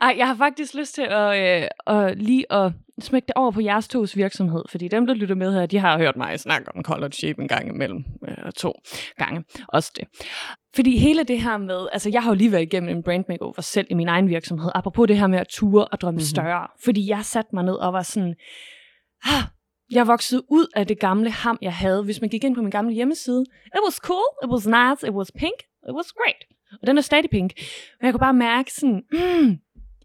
Ej, jeg har faktisk lyst til at, øh, at lige at smække det over på jeres tos virksomhed, fordi dem, der lytter med her, de har hørt mig snakke om college shape en gang imellem, øh, to gange, også det. Fordi hele det her med, altså jeg har jo lige været igennem en brand makeover selv i min egen virksomhed, apropos det her med at ture og drømme Mhm. mm-hmm. større, fordi jeg satte mig ned og var sådan, ah, jeg voksede ud af det gamle ham, jeg havde. Hvis man gik ind på min gamle hjemmeside, it was cool, it was nice, it was pink, it was great. Og den er stadig pink. Men jeg kunne bare mærke sådan, mm,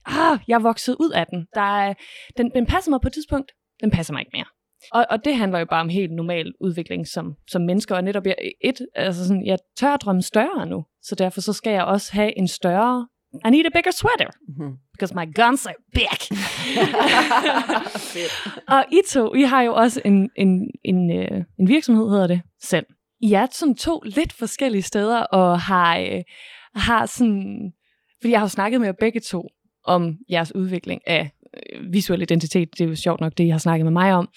ah, jeg vokset ud af den. Der er, den. Den passer mig på et tidspunkt, den passer mig ikke mere. Og, og det handler jo bare om helt normal udvikling som, som mennesker, og netop jeg, et, altså sådan, jeg tør drømme større nu, så derfor så skal jeg også have en større, I need a bigger sweater, Mhm. because my guns are big. og I to, I har jo også en, en, en, øh, en virksomhed, hedder det, selv. I er sådan to lidt forskellige steder, og har, øh, har sådan, fordi jeg har jo snakket med jer begge to om jeres udvikling af visuel identitet, det er jo sjovt nok det, I har snakket med mig om,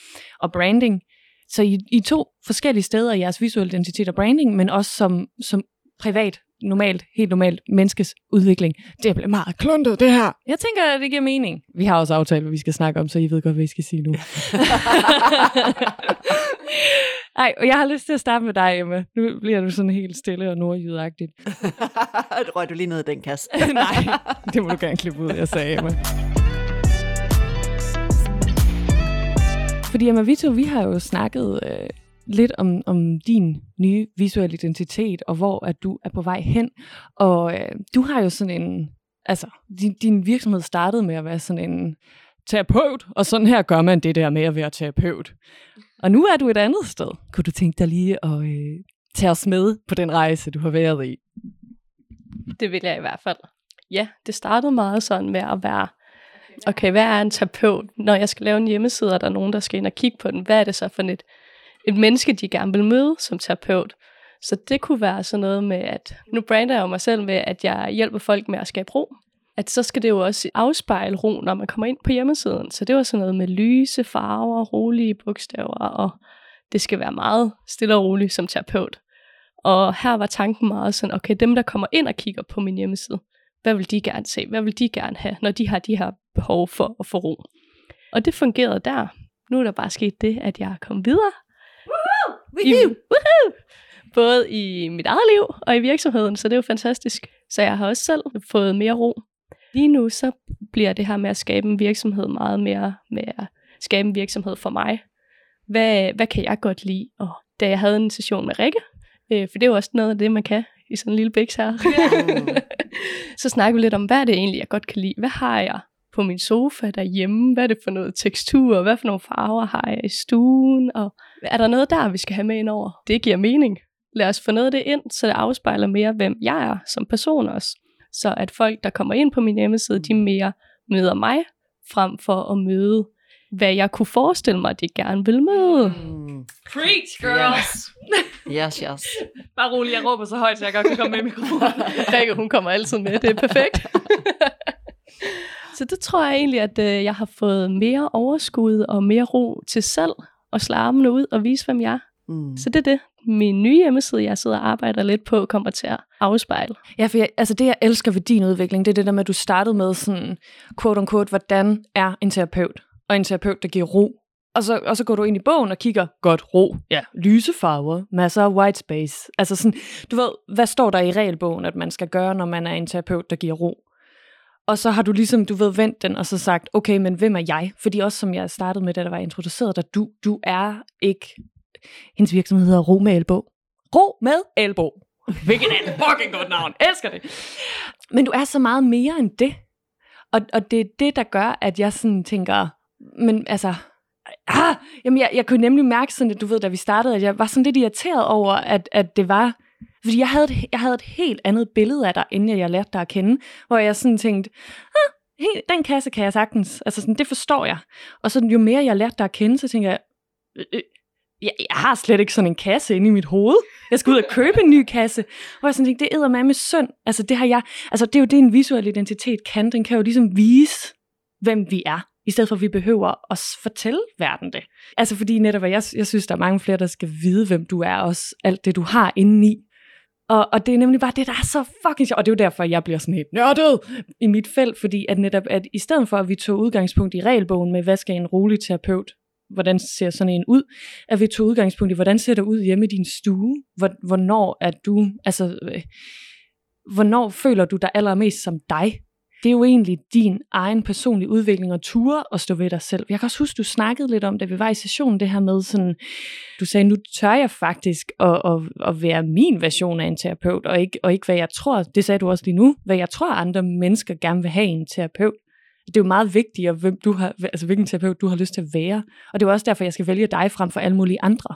og branding. Så I, I to forskellige steder i jeres visuelle identitet og branding, men også som, som privat, normalt, helt normalt menneskes udvikling. Det bliver meget kluntet, det her. Jeg tænker, at det giver mening. Vi har også aftalt, hvad vi skal snakke om, så I ved godt, hvad I skal sige nu. Ej, og jeg har lyst til at starte med dig, Emma. Nu bliver du sådan helt stille og nordjydagtigt. Røg du lige ned i den kasse? Nej, det må du gerne klippe ud, jeg sagde, Emma. Fordi Emma, vi to, vi har jo snakket øh, lidt om, om din nye visuelle identitet, og hvor at du er på vej hen. Og øh, du har jo sådan en... Altså, din, din virksomhed startede med at være sådan en terapeut, og sådan her gør man det der med at være terapeut. Og nu er du et andet sted. Kunne du tænke dig lige at øh, tage os med på den rejse, du har været i? Det vil jeg i hvert fald. Ja, det startede meget sådan med at være, okay, hvad er en terapeut? Når jeg skal lave en hjemmeside, og der er nogen, der skal ind og kigge på den, hvad er det så for et, et menneske, de gerne vil møde som terapeut? Så det kunne være sådan noget med, at nu brander jeg jo mig selv med, at jeg hjælper folk med at skabe ro. At så skal det jo også afspejle ro, når man kommer ind på hjemmesiden. Så det var sådan noget med lyse farver, rolige bogstaver, og det skal være meget stille og roligt som terapeut. Og her var tanken meget sådan, okay, dem der kommer ind og kigger på min hjemmeside, hvad vil de gerne se? Hvad vil de gerne have, når de har de her behov for at få ro? Og det fungerede der. Nu er der bare sket det, at jeg er kommet videre. I, woohoo! Både i mit eget liv og i virksomheden, så det er jo fantastisk. Så jeg har også selv fået mere ro. Lige nu så bliver det her med at skabe en virksomhed meget mere med at skabe en virksomhed for mig. Hvad, hvad kan jeg godt lide? Og da jeg havde en session med Rikke, øh, for det er jo også noget af det, man kan i sådan en lille biks her, så snakker vi lidt om, hvad er det egentlig, jeg godt kan lide? Hvad har jeg på min sofa derhjemme? Hvad er det for noget tekstur? Hvad for nogle farver har jeg i stuen? Og er der noget der, vi skal have med ind over? Det giver mening. Lad os få noget af det ind, så det afspejler mere, hvem jeg er som person også. Så at folk, der kommer ind på min hjemmeside, de mere møder mig, frem for at møde, hvad jeg kunne forestille mig, de gerne vil møde. Mm. Preach, Yes. Yes, yes. Bare rolig, jeg råber så højt, så jeg godt kan komme med i mikrofonen. Rikke, hun kommer altid med, det er perfekt. så det tror jeg egentlig, at øh, jeg har fået mere overskud og mere ro til selv at slå armene ud og vise, hvem jeg er. Mm. Så det er det. Min nye hjemmeside, jeg sidder og arbejder lidt på, kommer til at afspejle. Ja, for jeg, altså det, jeg elsker ved din udvikling, det er det der med, at du startede med sådan, quote unquote, hvordan er en terapeut? Og en terapeut, der giver ro. Og så, og så går du ind i bogen og kigger, godt ro, ja, lyse farver, masser af white space. Altså sådan, du ved, hvad står der i regelbogen, at man skal gøre, når man er en terapeut, der giver ro? Og så har du ligesom, du ved, vendt den og så sagt, okay, men hvem er jeg? Fordi også som jeg startede med, da der var introduceret dig, du, du er ikke, hendes virksomhed hedder Ro med Elbo. Ro med Elbo. Hvilket er et fucking godt navn. Elsker det. Men du er så meget mere end det. Og, og det er det, der gør, at jeg sådan tænker, men altså, ah, jamen jeg, jeg kunne nemlig mærke sådan, at du ved, da vi startede, at jeg var sådan lidt irriteret over, at, at det var, fordi jeg havde, et, jeg havde et helt andet billede af dig, inden jeg lærte dig at kende, hvor jeg sådan tænkte, ah, den kasse kan jeg sagtens, altså sådan, det forstår jeg. Og så jo mere jeg lærte dig at kende, så tænker jeg, øh, øh, jeg, jeg har slet ikke sådan en kasse inde i mit hoved. Jeg skal ud og købe en ny kasse. Hvor jeg sådan tænkte, det æder mig med synd. Altså det har jeg, altså det er jo det, en visuel identitet kan. Den kan jo ligesom vise, hvem vi er i stedet for at vi behøver at fortælle verden det. Altså fordi netop, jeg, jeg synes, der er mange flere, der skal vide, hvem du er, også alt det, du har indeni. Og, og det er nemlig bare det, der er så fucking sjovt. Og det er jo derfor, jeg bliver sådan helt nørdet i mit felt, fordi at netop, at i stedet for, at vi tog udgangspunkt i regelbogen med, hvad skal en rolig terapeut, hvordan ser sådan en ud, at vi tog udgangspunkt i, hvordan ser det ud hjemme i din stue, Hvor, hvornår er du, altså, øh, hvornår føler du dig allermest som dig, det er jo egentlig din egen personlige udvikling og ture at stå ved dig selv. Jeg kan også huske, du snakkede lidt om, da vi var i sessionen, det her med sådan, du sagde, nu tør jeg faktisk at, at, at være min version af en terapeut, og ikke, og ikke hvad jeg tror, det sagde du også lige nu, hvad jeg tror andre mennesker gerne vil have en terapeut. Det er jo meget vigtigt, hvem du har, altså hvilken terapeut du har lyst til at være. Og det er jo også derfor, jeg skal vælge dig frem for alle mulige andre.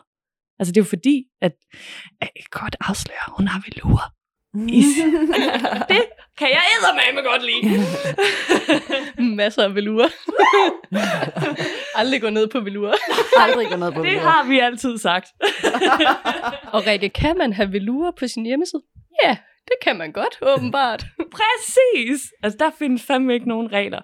Altså det er jo fordi, at jeg kan godt afsløre, hun har velour. Is. det kan jeg med godt lide. Masser af velurer. Aldrig gå ned på velurer. Aldrig gå ned på Det velurer. har vi altid sagt. Og Rikke, kan man have velurer på sin hjemmeside? Ja, det kan man godt, åbenbart. Præcis. Altså, der findes fandme ikke nogen regler.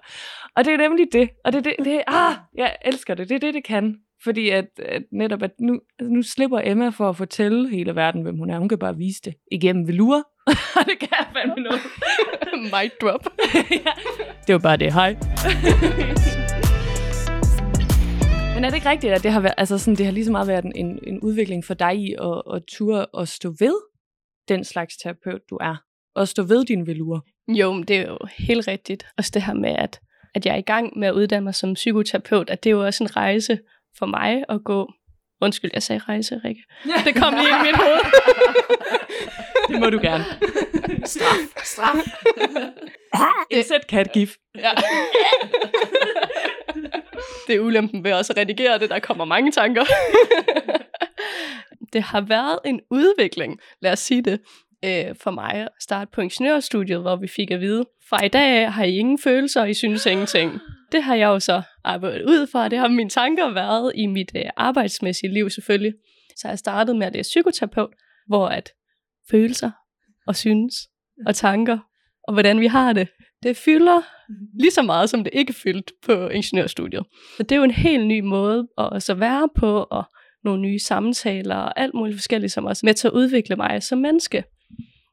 Og det er nemlig det. Og det, det, det ah, jeg elsker det. Det er det, det kan. Fordi at, at netop, at nu, altså nu slipper Emma for at fortælle hele verden, hvem hun er. Hun kan bare vise det igennem velure. Og det kan jeg fandme noget. Mic drop. ja. Det var bare det. Hej. Men er det ikke rigtigt, at det har, været, altså sådan, det har lige så meget været en, en, udvikling for dig i at, at ture og stå ved den slags terapeut, du er? Og stå ved din velure? Jo, men det er jo helt rigtigt. Også det her med, at, at jeg er i gang med at uddanne mig som psykoterapeut, at det er jo også en rejse for mig at gå. Undskyld, jeg sagde rejse, Rikke. Det kom lige i mit hoved. Det må du gerne. Straf, straf. Indsæt katgif. Ja. det er ulempen ved også at redigere det, der kommer mange tanker. det har været en udvikling, lad os sige det, øh, for mig at starte på ingeniørstudiet, hvor vi fik at vide, fra i dag har I ingen følelser, og I synes ingenting. Det har jeg jo så arbejdet ud fra, det har mine tanker været i mit øh, arbejdsmæssige liv selvfølgelig. Så jeg startede med at læse psykoterapeut, hvor at følelser og synes og tanker, og hvordan vi har det, det fylder lige så meget, som det ikke fyldt på ingeniørstudiet. Så det er jo en helt ny måde at så være på, og nogle nye samtaler og alt muligt forskelligt, som også med til at udvikle mig som menneske.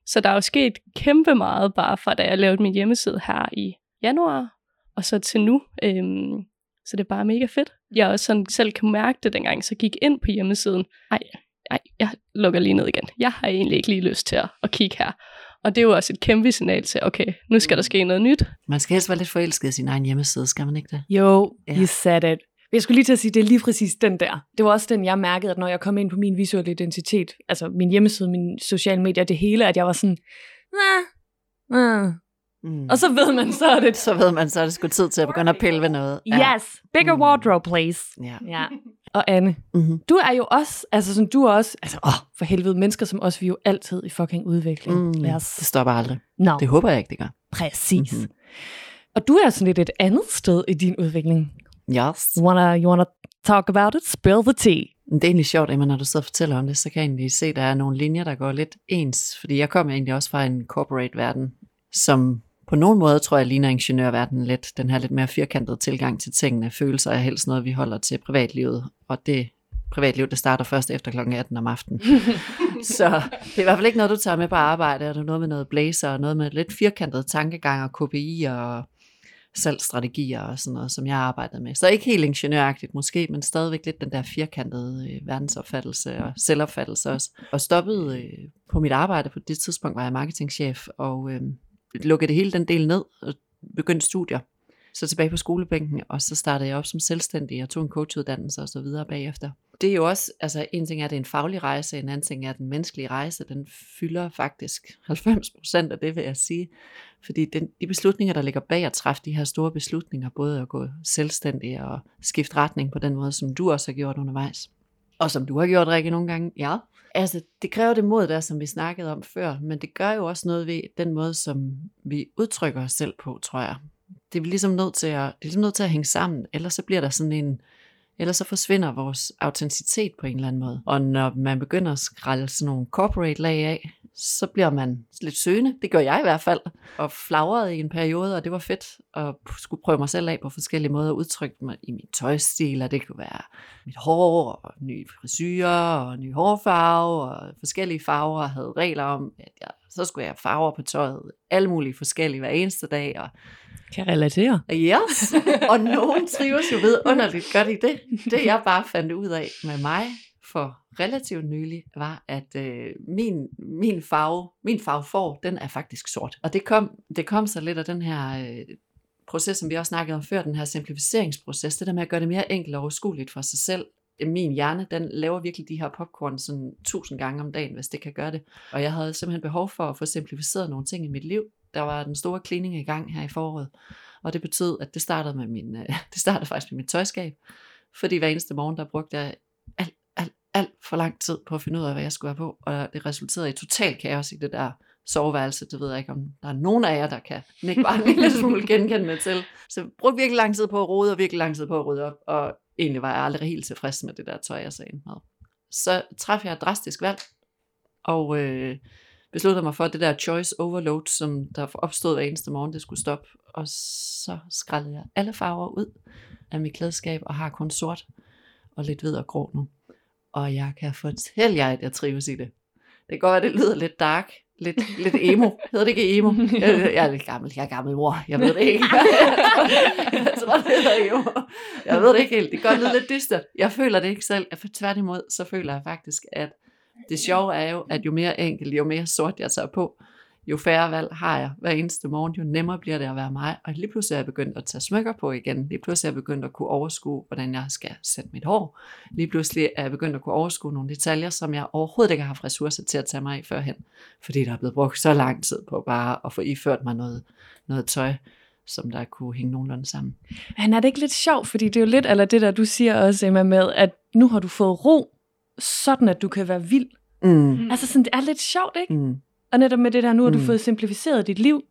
Så der er jo sket kæmpe meget, bare fra da jeg lavede min hjemmeside her i januar, og så til nu. Øhm, så det er bare mega fedt. Jeg også sådan selv kan mærke det, dengang så gik ind på hjemmesiden. Ej, ej, jeg lukker lige ned igen. Jeg har egentlig ikke lige lyst til at, at kigge her. Og det er jo også et kæmpe signal til, okay, nu skal der ske noget nyt. Man skal helst være lidt forelsket i sin egen hjemmeside, skal man ikke det? Jo, Ja. you said it. Jeg skulle lige til at sige, det er lige præcis den der. Det var også den, jeg mærkede, at når jeg kom ind på min visuelle identitet, altså min hjemmeside, mine sociale medier, det hele, at jeg var sådan, nah, nah. Mm. og så ved man, så er det, så ved man, så er det sgu tid til at begynde at pille ved noget. yes, bigger Mm. wardrobe, please. Ja. Ja. Og Anne, Mm-hmm. du er jo også, altså sådan, du er også, altså åh, for helvede, mennesker som os, vi er jo altid i fucking udvikling. Mm. Lad Det os, stopper aldrig. no, Det håber jeg ikke, det gør. præcis. Mhm. Og du er sådan lidt et andet sted i din udvikling. Yes. You wanna, you wanna talk about it? Spill the tea. Det er egentlig sjovt, Emma, når du sidder og fortæller om det, så kan jeg egentlig se, at der er nogle linjer, der går lidt ens. Fordi jeg kommer egentlig også fra en corporate-verden, som på nogen måde, tror jeg, ligner ingeniørverdenen lidt. Den her lidt mere firkantede tilgang til tingene. Følelser er helst noget, vi holder til privatlivet. Og det privatliv, det starter først efter kl. 18 om aftenen. så det er i hvert fald ikke noget, du tager med på arbejde. Og det er noget med noget blazer, og noget med lidt firkantet tankegang og KPI og salgsstrategier og sådan noget, som jeg har arbejdet med. Så ikke helt ingeniøragtigt måske, men stadigvæk lidt den der firkantede øh, verdensopfattelse og selvopfattelse også. Og stoppede øh, på mit arbejde på det tidspunkt, var jeg marketingchef, og øh, lukkede det hele den del ned og begyndte studier. Så tilbage på skolebænken, og så startede jeg op som selvstændig og tog en coachuddannelse og så videre bagefter. Det er jo også, altså en ting er, at det er en faglig rejse, en anden ting er, at den menneskelige rejse, den fylder faktisk 90 procent af det, vil jeg sige. Fordi den, de beslutninger, der ligger bag at træffe de her store beslutninger, både at gå selvstændig og skifte retning på den måde, som du også har gjort undervejs, og som du har gjort, Rikke, nogle gange, ja. Altså, det kræver det mod der, som vi snakkede om før, men det gør jo også noget ved den måde, som vi udtrykker os selv på, tror jeg. Det er ligesom nødt til at, det er ligesom nødt til at hænge sammen, ellers så bliver der sådan en, ellers så forsvinder vores autenticitet på en eller anden måde. Og når man begynder at skrælle sådan nogle corporate lag af, så bliver man lidt søgende. Det gør jeg i hvert fald. Og flagrede i en periode, og det var fedt at skulle prøve mig selv af på forskellige måder at udtrykke mig i min tøjstil, og det kunne være mit hår, og ny frisyrer, og ny hårfarve, og forskellige farver, og havde regler om, at jeg, så skulle jeg have farver på tøjet, alle mulige forskellige hver eneste dag, og Kan relatere. Yes, og nogen trives jo ved underligt godt i det. Det jeg bare fandt ud af med mig for relativt nylig, var, at øh, min, min farve, min farve for, den er faktisk sort. Og det kom, det kom så lidt af den her øh, proces, som vi også snakkede om før, den her simplificeringsproces, det der med at gøre det mere enkelt og overskueligt for sig selv. Min hjerne, den laver virkelig de her popcorn sådan tusind gange om dagen, hvis det kan gøre det. Og jeg havde simpelthen behov for at få simplificeret nogle ting i mit liv. Der var den store cleaning i gang her i foråret. Og det betød, at det startede, med min, øh, det startede faktisk med mit tøjskab. Fordi hver eneste morgen, der brugte jeg alt, for lang tid på at finde ud af, hvad jeg skulle have på. Og det resulterede i total kaos i det der soveværelse. Det ved jeg ikke, om der er nogen af jer, der kan ikke bare en lille smule genkendende til. Så jeg brugte virkelig lang tid på at rode, og virkelig lang tid på at rydde op. Og egentlig var jeg aldrig helt tilfreds med det der tøj, jeg så ind med. Så træffede jeg et drastisk valg, og øh, besluttede mig for, at det der choice overload, som der opstod hver eneste morgen, det skulle stoppe. Og så skrællede jeg alle farver ud af mit klædeskab, og har kun sort og lidt hvid og grå nu. Og jeg kan fortælle jer, at jeg trives i det. Det kan godt være, at det lyder lidt dark, lidt, lidt emo. Hedder det ikke emo? Jeg, jeg er lidt gammel. Jeg er gammel mor. Jeg ved det ikke. jeg tror, det hedder emo. Jeg ved det ikke helt. Det kan godt lyde lidt dystert. Jeg føler det ikke selv. Jeg, tværtimod, så føler jeg faktisk, at det sjove er jo, at jo mere enkelt, jo mere sort jeg tager på, jo færre valg har jeg hver eneste morgen, jo nemmere bliver det at være mig. Og lige pludselig er jeg begyndt at tage smykker på igen. Lige pludselig er jeg begyndt at kunne overskue, hvordan jeg skal sætte mit hår. Lige pludselig er jeg begyndt at kunne overskue nogle detaljer, som jeg overhovedet ikke har haft ressourcer til at tage mig i førhen. Fordi der er blevet brugt så lang tid på bare at få iført mig noget, noget tøj, som der kunne hænge nogenlunde sammen. Men er det ikke lidt sjovt, fordi det er jo lidt, eller det der du siger også, Emma, med, at nu har du fået ro, sådan at du kan være vild. Mm. Altså sådan, det er lidt sjovt, ikke? Mm. Og netop med det der, nu har du Mm. fået simplificeret dit liv,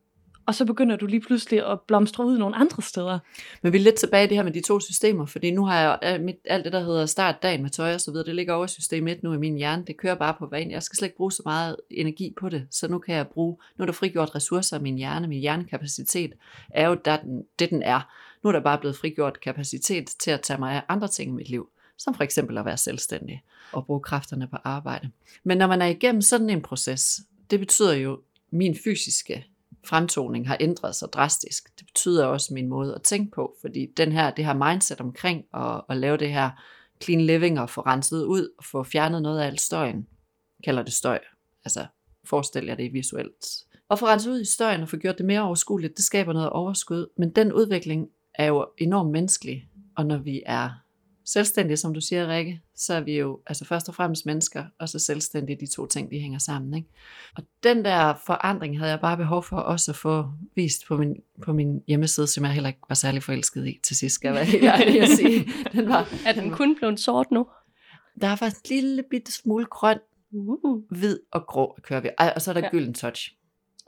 og så begynder du lige pludselig at blomstre ud nogle andre steder. Men vi er lidt tilbage i det her med de to systemer, fordi nu har jeg mit, alt det, der hedder start dagen med tøj og så videre, det ligger over i system 1 nu i min hjerne. Det kører bare på vanen. Jeg skal slet ikke bruge så meget energi på det, så nu kan jeg bruge, nu er der frigjort ressourcer af min hjerne. Min hjernekapacitet er jo der, den, det, den er. Nu er der bare blevet frigjort kapacitet til at tage mig af andre ting i mit liv, som for eksempel at være selvstændig og bruge kræfterne på arbejde. Men når man er igennem sådan en proces, det betyder jo, at min fysiske fremtoning har ændret sig drastisk. Det betyder også min måde at tænke på, fordi den her, det her mindset omkring at, at lave det her clean living og få renset ud og få fjernet noget af al støjen, kalder det støj. Altså forestil jer det visuelt. Og få renset ud i støjen og få gjort det mere overskueligt, det skaber noget overskud. Men den udvikling er jo enormt menneskelig, og når vi er selvstændige, som du siger, Rikke, så er vi jo altså først og fremmest mennesker, og så selvstændige, de to ting, de hænger sammen. Ikke? Og den der forandring havde jeg bare behov for også at få vist på min, på min hjemmeside, som jeg heller ikke var særlig forelsket i til sidst, skal jeg være helt ærlig at sige. Den var, Er den kun blevet sort nu? der er faktisk en lille bitte smule grøn, Uh, hvid og grå kører vi. Og så er der ja. gylden touch.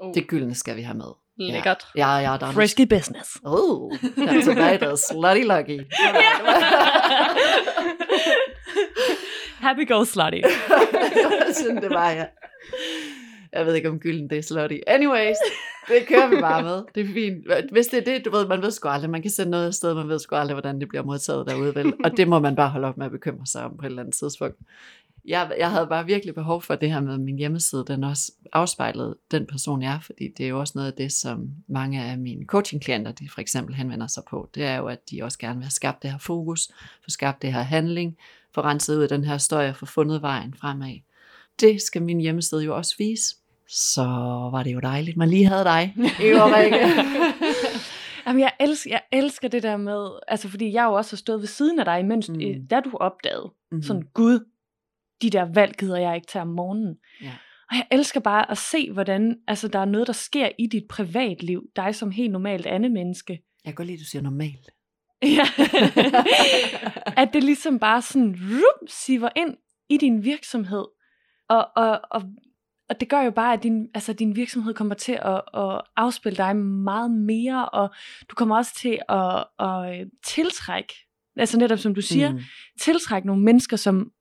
uh, Det gyldne skal vi have med. Lækkert. Ja, ja, der er Frisky business. Oh, that's tomatoes. Slutty lucky. Happy go slutty. sådan, det var, ja. Jeg ved ikke, om gylden det er slutty. Anyways, det kører vi bare med. Det er fint. Hvis det er det, du ved, man ved sgu aldrig. Man kan sende noget afsted, man ved sgu aldrig, hvordan det bliver modtaget derude. Vel? Og det må man bare holde op med at bekymre sig om på et eller andet tidspunkt. Jeg, jeg havde bare virkelig behov for det her med min hjemmeside, den også afspejlede den person, jeg er, fordi det er jo også noget af det, som mange af mine coaching-klienter, de for eksempel henvender sig på, det er jo, at de også gerne vil have skabt det her fokus, få skabt det her handling, få renset ud af den her støj og få fundet vejen fremad. Det skal min hjemmeside jo også vise. Så var det jo dejligt, man lige havde dig. Rikke? Jamen, jeg elsker, jeg elsker det der med, altså fordi jeg jo også har stået ved siden af dig, mens Mm. mm. da du opdagede, Mhm. sådan, gud, de der valg gider jeg ikke tage om morgenen. Ja. Og jeg elsker bare at se, hvordan altså, der er noget, der sker i dit privatliv, dig som helt normalt andet menneske. Jeg kan godt lide, at du siger normalt. Ja. at det ligesom bare sådan rup, siver ind i din virksomhed. Og, og, og, og det gør jo bare, at din, altså, din virksomhed kommer til at, at afspille dig meget mere, og du kommer også til at, at øh, tiltrække, altså netop som du siger, mm. Mm. tiltrække nogle mennesker, som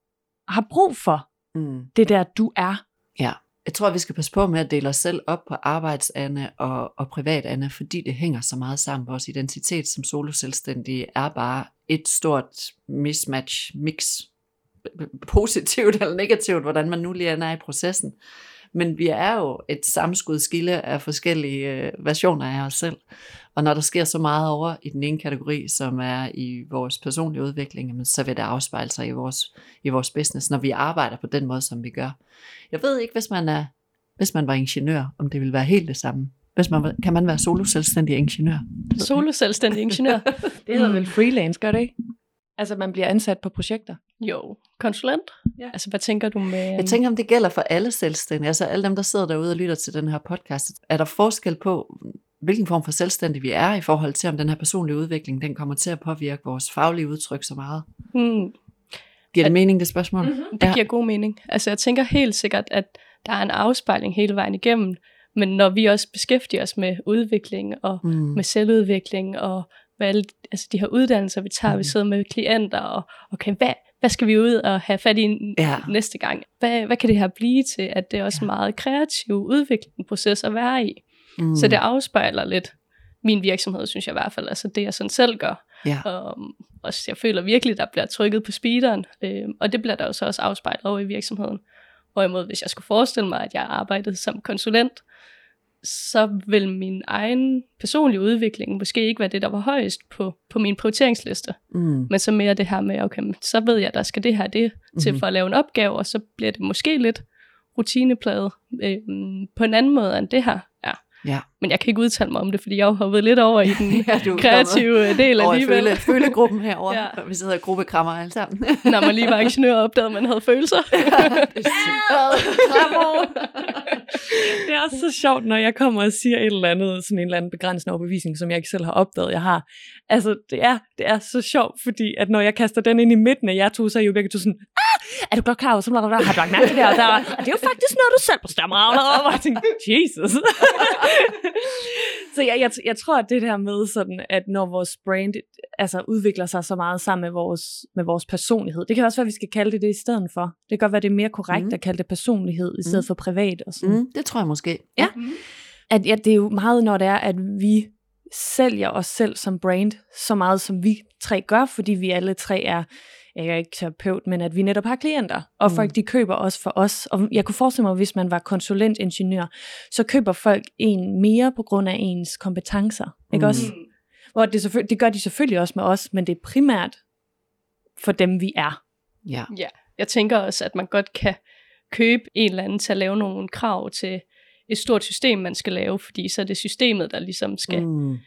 har brug for Mm. det der, du er. Ja. Jeg tror, vi skal passe på med at dele os selv op på arbejdsande og, og privatande, fordi det hænger så meget sammen. Vores identitet som soloselvstændige er bare et stort mismatch, mix, positivt eller negativt, hvordan man nu lige er i processen. Men vi er jo et samskud skille af forskellige øh, versioner af os selv. Og når der sker så meget over i den ene kategori, som er i vores personlige udvikling, så vil det afspejle sig i vores, i vores business, når vi arbejder på den måde, som vi gør. Jeg ved ikke, hvis man, er, hvis man var ingeniør, om det ville være helt det samme. Hvis man, kan man være solo-selvstændig ingeniør? Solo selvstændig ingeniør. Det hedder vel freelance, gør det ikke? Altså, man bliver ansat på projekter. Jo, konsulent. Ja. Altså, hvad tænker du med... Jeg tænker, om det gælder for alle selvstændige, altså alle dem, der sidder derude og lytter til den her podcast. Er der forskel på, hvilken form for selvstændig vi er, i forhold til, om den her personlige udvikling, den kommer til at påvirke vores faglige udtryk så meget? hmm, Giver det mening, det spørgsmål? Mm-hmm. det giver god mening. Altså, jeg tænker helt sikkert, at der er en afspejling hele vejen igennem. Men når vi også beskæftiger os med udvikling og Mm. med selvudvikling og med alle altså de her uddannelser, vi tager, mm. vi sidder med klienter, og okay, hvad, hvad skal vi ud og have fat i Ja. næste gang? Hvad, hvad kan det her blive til? At det er også en meget kreativ udvikling proces at være i. Mm. Så det afspejler lidt min virksomhed, synes jeg i hvert fald. Altså det, jeg sådan selv gør. Ja. Og, og jeg føler virkelig, der bliver trykket på speederen. Øh, og det bliver der jo så også afspejlet over i virksomheden. Hvorimod, hvis jeg skulle forestille mig, at jeg arbejdede som konsulent, så vil min egen personlige udvikling måske ikke være det, der var højest på, på min prioriteringsliste. Mm. Men så mere det her med, okay, så ved jeg, der skal det her det til Mhm. for at lave en opgave, og så bliver det måske lidt rutinepladet øh, på en anden måde end det her er. Ja. Men jeg kan ikke udtale mig om det, fordi jeg har hoppet lidt over i den Ja, du kreative del over alligevel. føle, følegruppen herover. Ja. Ja. Vi sidder i gruppekrammer alle sammen. Når man lige var ingeniør og opdagede, at man havde følelser. det er sygt. Det er også så sjovt, når jeg kommer og siger et eller andet, sådan en eller anden begrænsende overbevisning, som jeg ikke selv har opdaget, jeg har. Altså, det er, det er så sjovt, fordi at når jeg kaster den ind i midten af jer to, så er I jo begge to sådan, ah, er du godt klar over, så har du lagt mærke til det, og, der, og det er jo faktisk noget, du selv bestemmer. Og jeg tænkte, Jesus. så jeg, jeg, jeg tror, at det der med sådan, at når vores brand altså, udvikler sig så meget sammen med vores, med vores personlighed, det kan også være, at vi skal kalde det det i stedet for. Det kan godt være, det er mere korrekt Mm. at kalde det personlighed, i stedet Mm. for privat og sådan. Mm, det tror jeg måske. Ja. at ja, det er jo meget, når det er, at vi sælger os selv som brand, så meget som vi tre gør, fordi vi alle tre er, jeg er ikke terapeut, men at vi netop har klienter, og Mm. folk de køber også for os. Og jeg kunne forestille mig, hvis man var konsulentingeniør, så køber folk en mere på grund af ens kompetencer. Ikke Mm. også? Hvor det, selvfølgelig, det gør de selvfølgelig også med os, men det er primært for dem, vi er. Ja. Ja, jeg tænker også, at man godt kan købe en eller anden til at lave nogle krav til et stort system, man skal lave, fordi så er det systemet, der ligesom skal... Mm. Mm,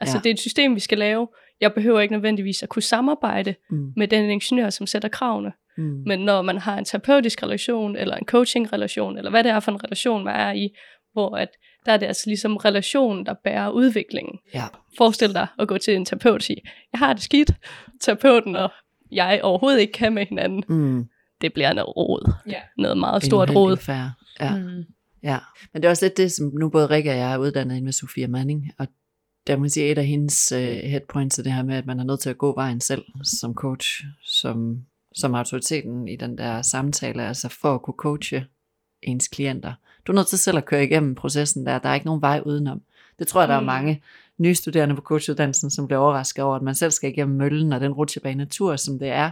Altså, Ja. det er et system, vi skal lave. Jeg behøver ikke nødvendigvis at kunne samarbejde mm, med den ingeniør, som sætter kravene. mm. Men når man har en terapeutisk relation, eller en coaching-relation, eller hvad det er for en relation, man er i, hvor at der er det altså ligesom relationen, der bærer udviklingen. Ja. Forestil dig at gå til en terapeut og sige, jeg har det skidt, terapeuten og jeg overhovedet ikke kan med hinanden. Mm. Det bliver noget rod. Ja. Noget meget stort rod. Ja. Mm. Ja, men det er også lidt det, som nu både Rikke og jeg er uddannet ind med Sofia Manning, og der må man sige, et af hendes uh, headpoints er det her med, at man er nødt til at gå vejen selv som coach, som, som autoriteten i den der samtale, altså for at kunne coache ens klienter. Du er nødt til selv at køre igennem processen der, der er ikke nogen vej udenom. Det tror jeg, der er Mm. mange nye studerende på coachuddannelsen, som bliver overrasket over, at man selv skal igennem møllen og den rutsjebane natur, som det er,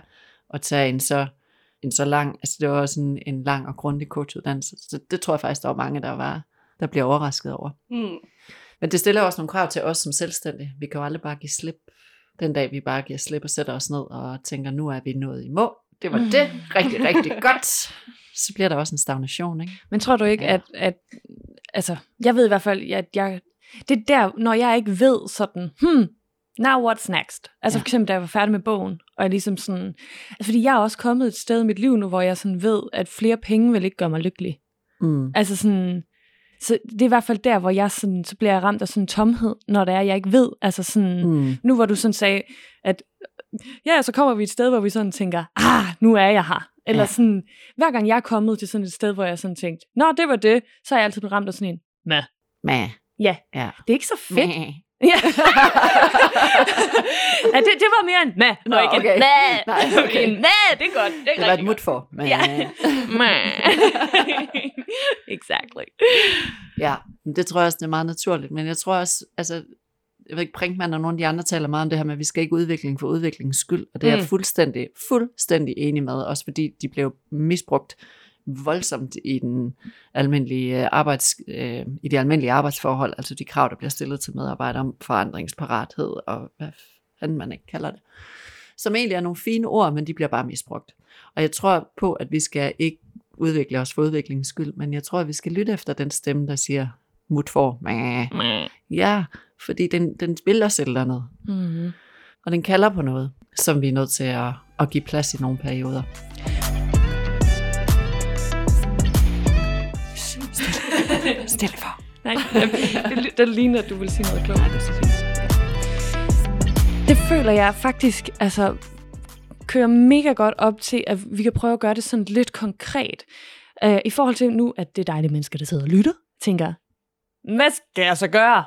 at tage en så, en så lang, altså det var også en, en lang og grundig coachuddannelse. Så det tror jeg faktisk, der var mange, der var, der bliver overrasket over. Mm. Men det stiller også nogle krav til os som selvstændige. Vi kan jo aldrig bare give slip. Den dag vi bare giver slip og sætter os ned og tænker, nu er vi nået i mål. Det var det. Rigtig, rigtig godt. Så bliver der også en stagnation, ikke? Men tror du ikke, Ja. ja. at, at, altså, jeg ved i hvert fald, at jeg, det er der, når jeg ikke ved sådan, hmm, now what's next? Altså Ja. for eksempel, da jeg var færdig med bogen, og jeg ligesom sådan, altså, fordi jeg er også kommet et sted i mit liv nu, hvor jeg sådan ved, at flere penge vil ikke gøre mig lykkelig. Mm. Altså sådan, så det er i hvert fald der, hvor jeg sådan, så bliver jeg ramt af sådan en tomhed, når det er, jeg ikke ved, altså sådan, mm. Nu hvor du sådan sagde, at ja, så kommer vi et sted, hvor vi sådan tænker, ah, nu er jeg her. Eller ja. sådan, hver gang jeg er kommet til sådan et sted, hvor jeg sådan tænkt, nå, det var det, så er jeg altid blevet ramt af sådan en, Mæh. Mæh. Ja. Ja. det er ikke så fedt. Mæh. Ja. ja, det, det var mere en mæh, Nå, og ikke okay. en mæh. Nej, okay. En mæh, det er godt. Det, er Det var et mut for. Mæh. Ja. Mæh. exactly. Ja, det tror jeg også, det er meget naturligt. Men jeg tror også, altså, jeg ved ikke, Brinkmann og nogle af de andre taler meget om det her med, at vi skal ikke udvikling for udviklingens skyld. Og det er jeg Mm. fuldstændig, fuldstændig enig med. Også fordi de blev misbrugt voldsomt i den almindelige øh, arbejds, øh, i de almindelige arbejdsforhold, altså de krav, der bliver stillet til medarbejdere om forandringsparathed og hvad fanden man ikke kalder det. Som egentlig er nogle fine ord, men de bliver bare misbrugt. Og jeg tror på, at vi skal ikke udvikle os for udviklingens skyld, men jeg tror, at vi skal lytte efter den stemme, der siger, mut for, Mæh. Ja, fordi den, den et eller andet, Mm-hmm. og den kalder på noget, som vi er nødt til at, at give plads i nogle perioder. Stille for. Nej, det, det ligner, at du vil sige noget klogt. Det føler jeg faktisk, altså, kører mega godt op til, at vi kan prøve at gøre det sådan lidt konkret. Uh, I forhold til nu, at det er dejlige mennesker, der sidder og lytter, tænker, hvad skal jeg så gøre?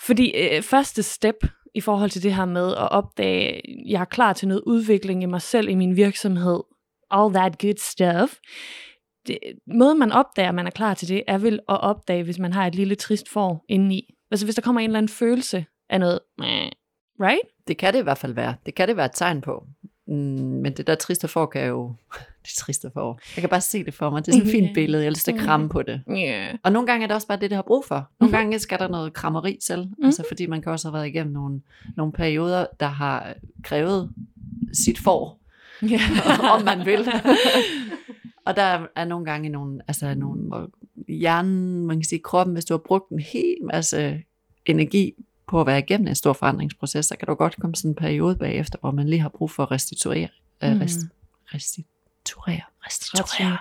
Fordi uh, første step i forhold til det her med at opdage, at jeg er klar til noget udvikling i mig selv, i min virksomhed, all that good stuff, det, måden man opdager, at man er klar til det, er vel at opdage, hvis man har et lille trist får indeni. Altså hvis der kommer en eller anden følelse af noget, right? Det kan det i hvert fald være. Det kan det være et tegn på. Mm, men det der triste får kan jo, Det triste forår. Jeg kan bare se det for mig. Det er sådan et fint Ja. billede. Jeg har lyst til at kramme på det. Yeah. Og nogle gange er det også bare det, det har brug for. Nogle gange skal der noget krammeri til. Mhm. Altså fordi man kan også have været igennem nogle, nogle perioder, der har krævet sit for, Yeah. om man vil. Og der er- nogle gange nogle, altså nogle, hvor hjernen, man kan sige kroppen, hvis du har brugt en hel masse energi på at være igennem en stor forandringsproces, så kan du godt komme sådan en periode bagefter, hvor man lige har brug for at restituere. Mm. Mm. Rest, restituere.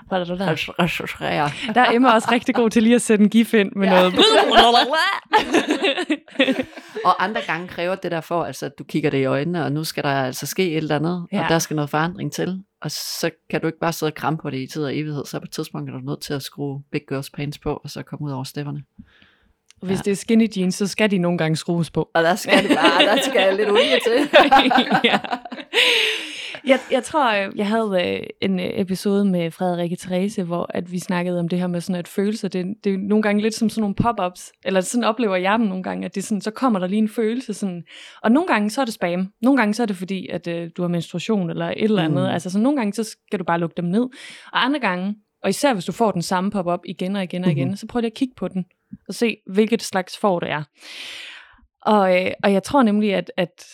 Restituere. Der er Emma også rigtig god til lige at sætte en gif ind med Ja. noget. Og andre gange kræver det der for, altså, at du kigger det i øjnene, og nu skal der altså ske et eller andet, ja. Ja. og der skal noget forandring til. Og så kan du ikke bare sidde og kramme på det i tid og evighed, så på et tidspunkt er du nødt til at skrue Big Girls Pants på, og så komme ud over stepperne. Hvis det er skinny jeans, så skal de nogle gange skrues på. Og der skal det bare, der skal lidt olie til. ja. jeg, jeg tror, øh, jeg havde øh, en øh, episode med Frederikke Therese, hvor at vi snakkede om det her med sådan, at følelser, det, det er nogle gange lidt som sådan nogle pop-ups, eller sådan oplever jeg dem nogle gange, at det sådan, så kommer der lige en følelse, sådan, og nogle gange så er det spam, nogle gange så er det fordi, at øh, du har menstruation eller et eller andet, Mm. altså så nogle gange så skal du bare lukke dem ned, og andre gange, og især hvis du får den samme pop-up igen og igen og igen, Mhm. så prøv lige at kigge på den, og se, hvilket slags får det er. Og, øh, og jeg tror nemlig, at, at,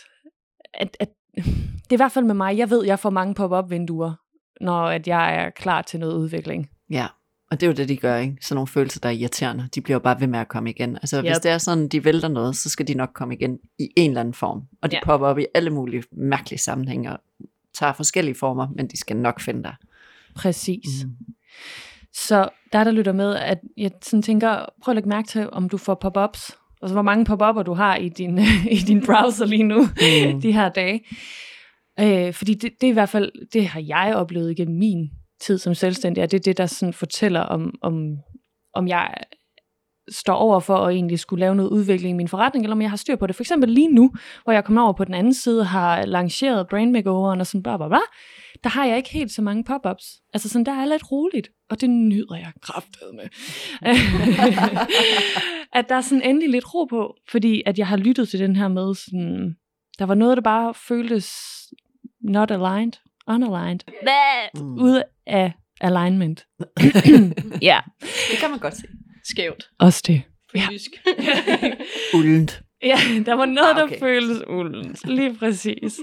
at, at det er i hvert fald med mig, jeg ved, jeg får mange pop-up vinduer, når at jeg er klar til noget udvikling. Ja, og det er jo det, de gør, ikke? Sådan nogle følelser, der er irriterende. De bliver jo bare ved med at komme igen. Altså, yep. hvis det er sådan, de vælter noget, så skal de nok komme igen i en eller anden form. Og de Ja. popper op i alle mulige mærkelige sammenhænge, og tager forskellige former, men de skal nok finde dig. Præcis. Mm. Så der, der lytter med, at jeg sådan tænker, prøv at lægge mærke til, om du får pop-ups. Altså, hvor mange pop-upper du har i din, i din browser lige nu, Mm. de her dage. Øh, fordi det, det er i hvert fald, det har jeg oplevet igennem min tid som selvstændig, og det er det, der sådan fortæller om, om, om jeg står over for at egentlig skulle lave noget udvikling i min forretning, eller om jeg har styr på det. For eksempel lige nu, hvor jeg kommer over på den anden side, har lanceret brand makeoveren og sådan bla bla bla, der har jeg ikke helt så mange pop-ups. Altså sådan, der er lidt roligt, og det nyder jeg kraftet med. at der er sådan endelig lidt ro på, fordi at jeg har lyttet til den her med sådan, der var noget, der bare føltes not aligned, unaligned, Mm. ude af alignment. ja, Det kan man godt se. Skævt. også det. Ja. Ja. Jysk. Uldent. Ja, der var noget, Ah, okay. der føltes uldent. Lige præcis.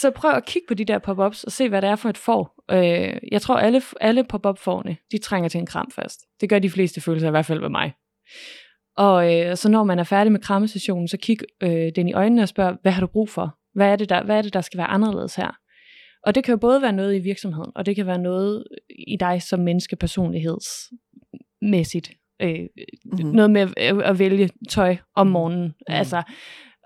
Så prøv at kigge på de der pop-ups og se, hvad det er for et får. Øh, jeg tror, alle, alle pop-up-forne, de trænger til en kram først. Det gør de fleste følelser, i hvert fald ved mig. Og øh, så når man er færdig med krammesessionen, så kig øh, den i øjnene og spørg, hvad har du brug for? Hvad er, det der, hvad er det, der skal være anderledes her? Og det kan jo både være noget i virksomheden, og det kan være noget i dig som menneske personlighedsmæssigt. Øh, Mhm. mm-hmm. Noget med at, at vælge tøj om morgenen. Mm. Altså,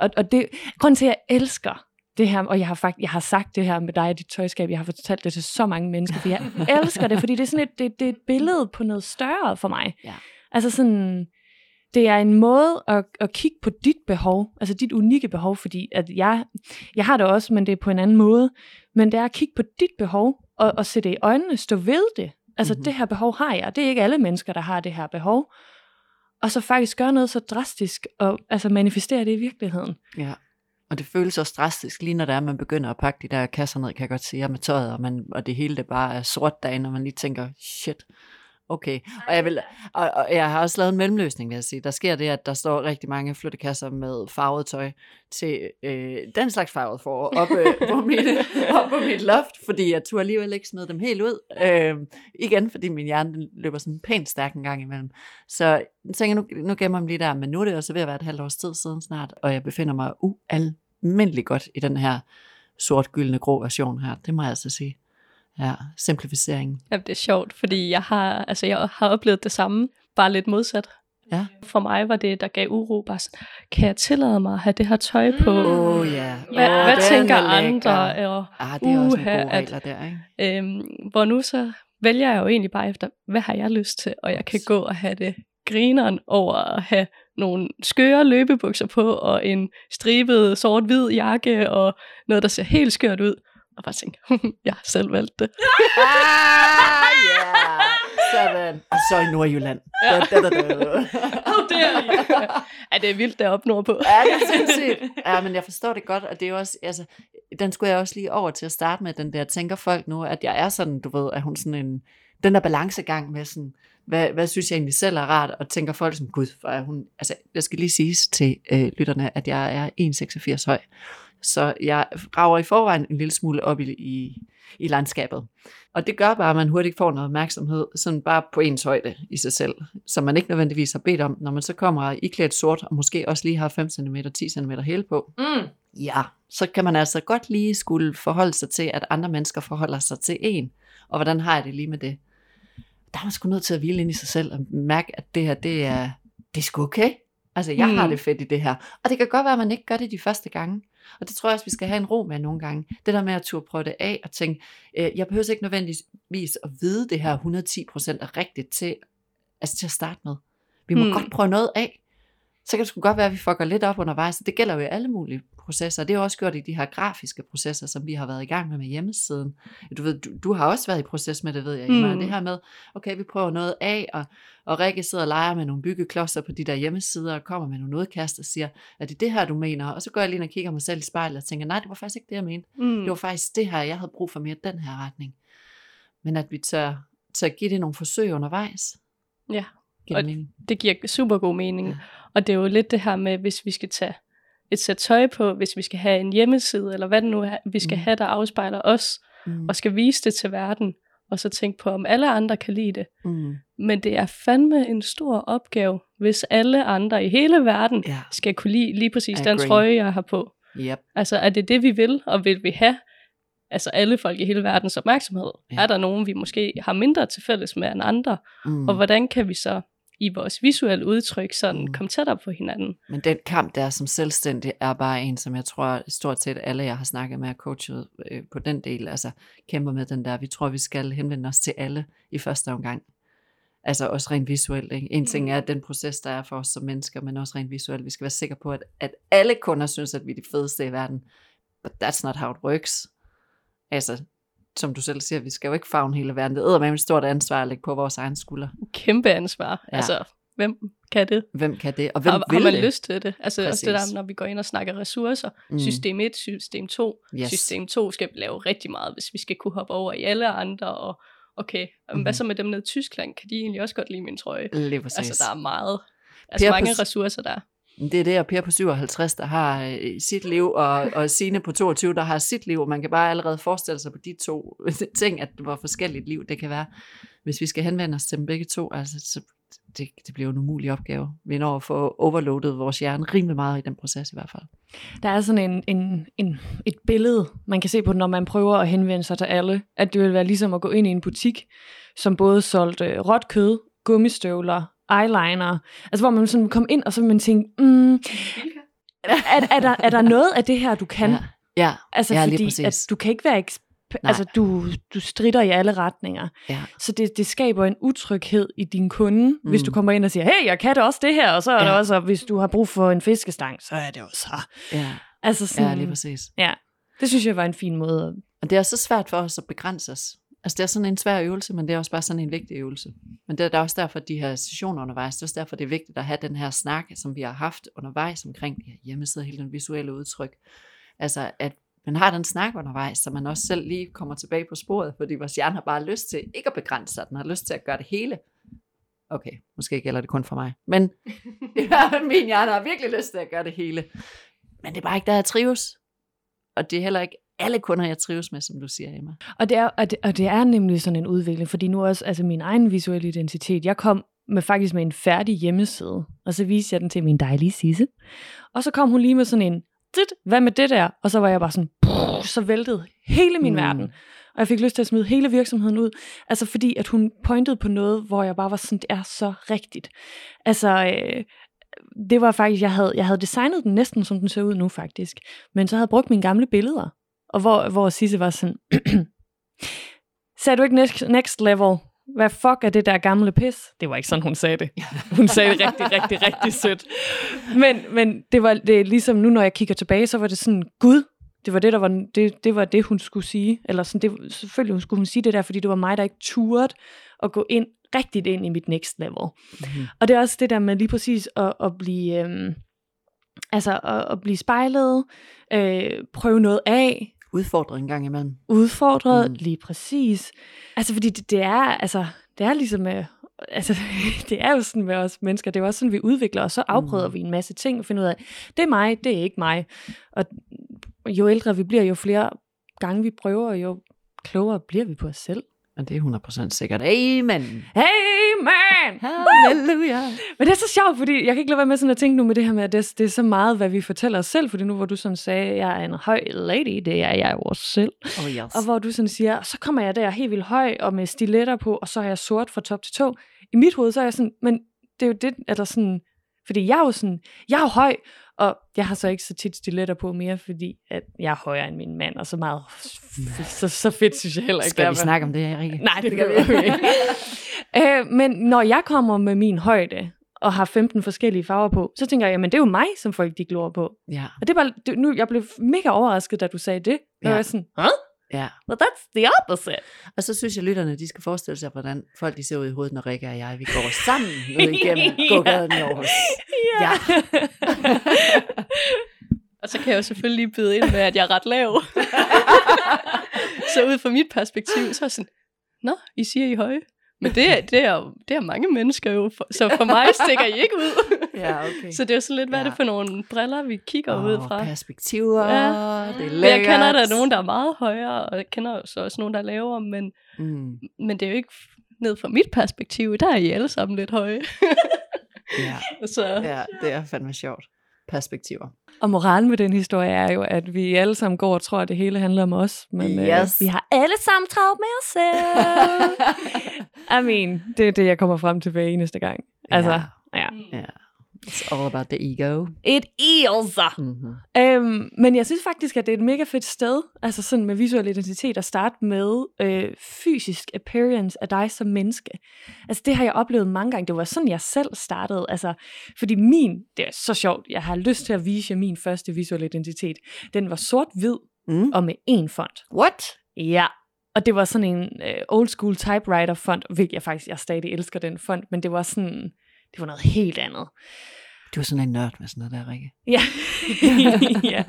og, og det, grunden til, at jeg elsker det her, og jeg har, fakt, jeg har sagt det her med dig og dit tøjskab, jeg har fortalt det til så mange mennesker, for jeg elsker det, fordi det er sådan et, det, det er et billede på noget større for mig. Ja. Altså sådan, det er en måde at, at kigge på dit behov, altså dit unikke behov, fordi at jeg, jeg har det også, men det er på en anden måde, men det er at kigge på dit behov, og, og se det i øjnene, stå ved det. Altså Mhm. mm-hmm. det her behov har jeg, det er ikke alle mennesker, der har det her behov, og så faktisk gøre noget så drastisk, og altså manifestere det i virkeligheden. Ja. Og det føles også drastisk, lige når det er, at man begynder at pakke de der kasser ned, kan jeg godt sige, med tøjet, og, man, og det hele det bare er sort dag, når man lige tænker, shit, okay. Og jeg, vil, og, og jeg har også lavet en mellemløsning, vil jeg sige. Der sker det, at der står rigtig mange flyttekasser med farvet tøj til øh, den slags farvet for op, øh, på, mit, op på mit loft, fordi jeg turde alligevel ikke smide dem helt ud. Øh, igen, fordi min hjerne løber sådan pænt stærk en gang imellem. Så jeg tænker, nu, nu gemmer jeg dem lige der, men nu er det også ved at være et halvt års tid siden snart, og jeg befinder mig ualmindelig godt i den her sort, gyldne, grå version her. Det må jeg altså sige. Ja, simplificeringen. Jamen, det er sjovt, fordi jeg har, altså, jeg har oplevet det samme, bare lidt modsat. Ja. For mig var det, der gav uro, bare sådan, kan jeg tillade mig at have det her tøj på? Åh oh, ja. Hvad, Åh, hvad tænker er andre? Og, Ah, det er også Uha, nogle gode at- regler der, ikke? øhm, hvor nu så vælger jeg jo egentlig bare efter, hvad har jeg lyst til? Og jeg kan gå og have det grineren over at have nogle skøre løbebukser på, og en stribet sort-hvid jakke, og noget, der ser helt skørt ud. Og bare tænke, jeg har selv valgt det. Ah, yeah. Sådan. Og så i Nordjylland. Ja. Da, da, da, da. How dare you? Ja, det er vildt deroppe nordpå. Ja, det er sindssygt. Ja, men jeg forstår det godt, og det er jo også, altså, den skulle jeg også lige over til at starte med, den der, tænker folk nu, at jeg er sådan, du ved, at hun sådan en, den der balancegang med sådan, hvad, hvad synes jeg egentlig selv er rart, og tænker folk som, gud, for er hun, altså, jeg skal lige sige til øh, lytterne, at jeg er 1,86 høj, så jeg rager i forvejen en lille smule op i, i, i landskabet. Og det gør bare, at man hurtigt får noget opmærksomhed, sådan bare på ens højde i sig selv, som man ikke nødvendigvis har bedt om, når man så kommer i klædt sort, og måske også lige har 5 cm, 10 cm hæle på. Mm. Ja, så kan man altså godt lige skulle forholde sig til, at andre mennesker forholder sig til en. Og hvordan har jeg det lige med det? Der er man sgu nødt til at hvile ind i sig selv og mærke, at det her, det er, det er sgu okay. Altså, jeg mm. har Mm. det fedt i det her. Og det kan godt være, at man ikke gør det de første gange. Og det tror jeg også, vi skal have en ro med nogle gange. Det der med at turde prøve det af og tænke, øh, jeg behøver ikke nødvendigvis at vide det her 110% er rigtigt til, altså til at starte med. Vi må. Mm. godt prøve noget af. Så kan det sgu godt være, at vi fucker lidt op undervejs. Det gælder jo i alle mulige processer. Det er jo også gjort i de her grafiske processer, som vi har været i gang med med hjemmesiden. Du, ved, du, du har også været i proces med det, ved jeg. Mm. Mm. Det her med, okay, vi prøver noget af, og, og Rikke sidder og leger med nogle byggeklodser på de der hjemmesider, og kommer med nogle udkast og siger, er det det her, du mener? Og så går jeg lige ind og kigger mig selv i spejlet og tænker, nej, det var faktisk ikke det, jeg mente. Mm. Det var faktisk det her, jeg havde brug for mere den her retning. Men at vi tør, tør give det nogle forsøg undervejs. Ja, Og det giver super god mening. Ja. Og det er jo lidt det her med, hvis vi skal tage et sæt tøj på, hvis vi skal have en hjemmeside, eller hvad det nu er, vi skal Mm. have, der afspejler os, Mm. og skal vise det til verden, og så tænke på, om alle andre kan lide det. Mm. Men det er fandme en stor opgave, hvis alle andre i hele verden Ja, skal kunne lide lige præcis den trøje, jeg har på. yep. Altså, er det det, vi vil, og vil vi have altså alle folk i hele verdens opmærksomhed? Ja. Er der nogen, vi måske har mindre til fælles med end andre? Mm. Og hvordan kan vi så i vores visuelle udtryk sådan Mm. mm. komme tættere på hinanden? Men den kamp der som selvstændig er bare en, som jeg tror stort set alle, jeg har snakket med og coachet øh, på den del, altså kæmper med den der, vi tror, vi skal henvende os til alle i første omgang. Altså også rent visuelt. Ikke? En ting er den proces, der er for os som mennesker, men også rent visuelt. Vi skal være sikre på, at, at alle kunder synes, at vi er de fedeste i verden. But that's not how it works. Altså, som du selv siger, vi skal jo ikke fagne hele verden. Det er med et stort ansvar at lægge på vores egen skulder. Kæmpe ansvar. Ja. Altså, hvem kan det? Hvem kan det? Og hvem Har, vil har man det? lyst til det? Altså også det Præcis. der, når vi går ind og snakker ressourcer. Mm. System 1, system 2. Yes. System 2 skal lave rigtig meget, hvis vi skal kunne hoppe over i alle andre. Og okay, mm. Mhm. hvad så med dem nede i Tyskland? Kan de egentlig også godt lide min trøje? Lige præcis. Altså, der er meget. Altså Per mange ressourcer der. Det er det, og Per på 57, øh, der har sit liv, og, og Sine på 22, der har sit liv. Man kan bare allerede forestille sig på de to øh, ting, at hvor forskelligt liv det kan være. Hvis vi skal henvende os til dem begge to, altså, så det, det bliver en umulig opgave. Vi når at få overloadet vores hjerne rimelig meget i den proces i hvert fald. Der er sådan en, en, en, et billede, man kan se på, når man prøver at henvende sig til alle, at det vil være ligesom at gå ind i en butik, som både solgte øh, råt kød, gummistøvler, eyeliner, altså hvor man sådan kom ind, og så man tænke, mm, er, er, der, er der noget af det her, du kan? Ja, ja, Altså ja lige fordi, præcis. at du kan ikke være eksp- Nej. Altså, du, du strider i alle retninger. ja. Så det, det skaber en utryghed i din kunde, mm. hvis Mm. du kommer ind og siger, hey, jeg kan det også det her, og så er ja. Det også, og hvis du har brug for en fiskestang, så er det også her. ja, Altså sådan, ja, lige præcis. Ja, det synes jeg var en fin måde. Og det er så svært for os at begrænse os. Altså det er sådan en svær øvelse, men det er også bare sådan en vigtig øvelse. Men det er, der er også derfor, at de her sessioner undervejs, det er også derfor, det er vigtigt at have den her snak, som vi har haft undervejs omkring de her hjemmesider, hele den visuelle udtryk. Altså at man har den snak undervejs, så man også selv lige kommer tilbage på sporet, fordi vores hjerne har bare lyst til ikke at begrænse sig, den har lyst til at gøre det hele. Okay, måske gælder det kun for mig, men ja, min hjerne har virkelig lyst til at gøre det hele. Men det er bare ikke der, jeg trives. Og det er heller ikke alle kunder, jeg trives med, som du siger, Emma. Og det, er, og, det, og det er nemlig sådan en udvikling, fordi nu også, altså min egen visuelle identitet, jeg kom med faktisk med en færdig hjemmeside, og så viste jeg den til min dejlige Sisse. Og så kom hun lige med sådan en, dit, hvad med det der? Og så var jeg bare sådan, brrr, så væltede hele min mm. verden. Og jeg fik lyst til at smide hele virksomheden ud. Altså fordi, at hun pointede på noget, hvor jeg bare var sådan, det er så rigtigt. Altså, øh, det var faktisk, jeg havde, jeg havde designet den næsten, som den ser ud nu faktisk. Men så havde jeg brugt mine gamle billeder. Og hvor, hvor Sisse var sådan, sagde du ikke next, next level? Hvad fuck er det der gamle pis? Det var ikke sådan, hun sagde det. Hun sagde det rigtig, rigtig, rigtig sødt. Men, men det var det ligesom nu, når jeg kigger tilbage, så var det sådan, gud, det var det, der var, det, det var det, hun skulle sige. Eller sådan, det, selvfølgelig hun skulle hun sige det der, fordi det var mig, der ikke turde at gå ind, rigtigt ind i mit next level. Mm-hmm. Og det er også det der med lige præcis at, at blive, øhm, altså at, at blive spejlet, øh, prøve noget af, Udfordret en gang imellem. udfordret, Mm. lige præcis. Altså, fordi det, det er, altså, det er ligesom med, altså, det er jo sådan med os mennesker, det er jo også sådan, vi udvikler, og så afprøver mm. vi en masse ting og finder ud af, det er mig, det er ikke mig. Og jo ældre vi bliver, jo flere gange vi prøver, jo klogere bliver vi på os selv. Men det er 100% sikkert. Amen. Man! Halleluja. Men det er så sjovt, fordi jeg kan ikke lade være med sådan at tænke nu med det her med, at det, det er så meget, hvad vi fortæller os selv, fordi nu hvor du sådan sagde, jeg er en høj lady, det er jeg jo også selv. Oh yes. Og hvor du sådan siger, så kommer jeg der helt vildt høj og med stiletter på, og så er jeg sort fra top til tå. I mit hoved, så er jeg sådan, men det er jo det, at der sådan, fordi jeg er jo sådan, jeg er jo høj, og jeg har så ikke så tit stiletter på mere, fordi at jeg er højere end min mand, og så meget, så, så fedt synes jeg heller ikke. Skal det vi snakke om det, Rikke? Nej, det, det kan vi ikke. øh, men når jeg kommer med min højde, og har 15 forskellige farver på, så tænker jeg, jamen det er jo mig, som folk de glor på. Ja, Og det er bare, det, nu, jeg blev mega overrasket, da du sagde det. Og Ja. jeg var sådan, huh? Ja. Well, that's the opposite. Og så synes jeg, lytterne de skal forestille sig, hvordan folk de ser ud i hovedet, når Rikke og jeg vi går sammen ned igennem gågaden i Aarhus. Ja. Og så kan jeg jo selvfølgelig byde ind med, at jeg er ret lav. så ud fra mit perspektiv, så er sådan, Nå, I siger I høje. Men det, er- det, er, det er mange mennesker jo, for, så for mig stikker I ikke ud. Ja, okay. Så det er jo sådan lidt, hvad er Ja. det for nogle briller, vi kigger oh, ud fra. perspektiver, Ja. det er Men jeg kender lækkert. der nogen, der er meget højere, og jeg kender så også nogen, der er lavere, men, Mm, men det er jo ikke ned fra mit perspektiv, der er I alle sammen lidt høje. ja, så ja, det er fandme sjovt. Perspektiver. Og moralen med den historie er jo, at vi alle sammen går og tror, at det hele handler om os. Men øh, Yes. vi har alle sammen travlt med os selv. I mean, det er det, jeg kommer frem til hver eneste gang. Altså, Ja. ja. Ja. It's all about the ego. It is. Mm-hmm. Øhm, men jeg synes faktisk, at det er et mega fedt sted, altså sådan med visuel identitet, at starte med øh, fysisk appearance af dig som menneske. Altså det har jeg oplevet mange gange. Det var sådan, jeg selv startede. Altså, fordi min, det er så sjovt, jeg har lyst til at vise jer min første visuelle identitet. Den var sort-hvid Mm. og med én font. What? Ja, og det var sådan en øh, old school typewriter font, hvilket jeg faktisk, jeg stadig elsker den font, men det var sådan, det var noget helt andet. Du er sådan en nørd med sådan noget der, Rikke. Ja. ja.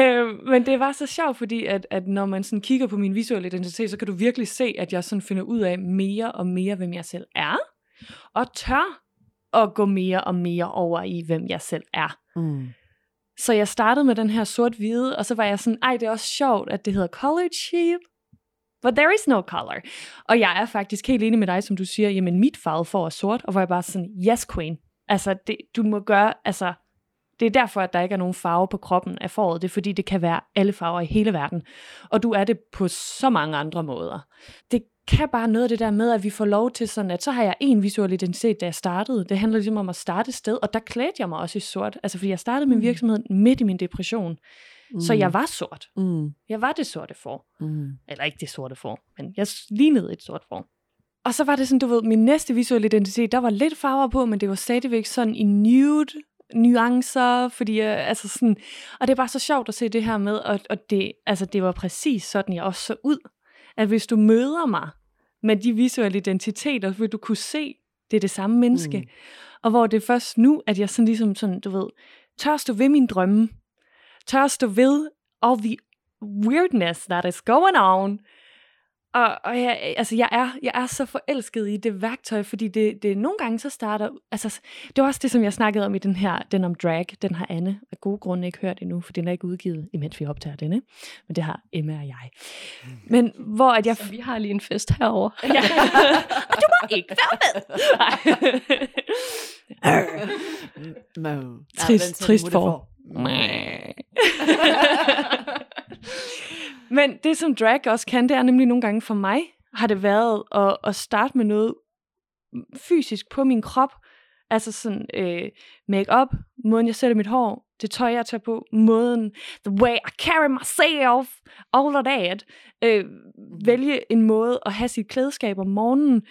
øh, men det var så sjovt, fordi at, at når man sådan kigger på min visuelle identitet, så kan du virkelig se, at jeg sådan finder ud af mere og mere, hvem jeg selv er, og tør at gå mere og mere over i, hvem jeg selv er. Mm. Så jeg startede med den her sort-hvide, og så var jeg sådan, ej, det er også sjovt, at det hedder college sheep. But there is no color. Og jeg er faktisk helt enig med dig, som du siger, jamen mit farve får er sort, og hvor jeg bare sådan, yes queen. Altså, det, du må gøre, altså, det er derfor, at der ikke er nogen farve på kroppen af foråret. Det er fordi, det kan være alle farver i hele verden. Og du er det på så mange andre måder. Det kan bare noget af det der med, at vi får lov til sådan, at så har jeg en visuel identitet, da jeg startede. Det handler ligesom om at starte sted, og der klædte jeg mig også i sort. Altså, fordi jeg startede min Mm. virksomhed midt i min depression. Mm. Så jeg var sort. Mm. Jeg var det sorte får. Mm. Eller ikke det sorte får, men jeg lignede et sort får. Og så var det sådan, du ved, min næste visuelle identitet, der var lidt farver på, men det var stadigvæk sådan i nude nuancer, fordi jeg, altså sådan, og det er bare så sjovt at se det her med, og, og det, altså det var præcis sådan, jeg også så ud, at hvis du møder mig med de visuelle identiteter, så vil du kunne se, det er det samme menneske, Mm. mm. og hvor det er først nu, at jeg sådan ligesom sådan, du ved, tør stå ved min drømme, tør stå ved all the weirdness that is going on, og, og jeg, altså jeg, er, jeg er så forelsket i det værktøj, fordi det, det nogle gange så starter, altså det var også det, som jeg snakkede om i den her, den om drag, den har Anne af gode grunde ikke hørt endnu, for den er ikke udgivet, imens vi optager denne, men det har Emma og jeg. Men hvor at jeg... så vi har lige en fest herover. ja, og du må ikke være med! Nej. Mo. Trist- trist for. Men det, som drag også kan, det er nemlig nogle gange for mig, har det været at, at starte med noget fysisk på min krop. Altså sådan øh, make-up, måden jeg sætter mit hår, det tøj, jeg tager på, måden, the way I carry myself, all of that. Øh, vælge en måde at have sit klædeskab om morgenen.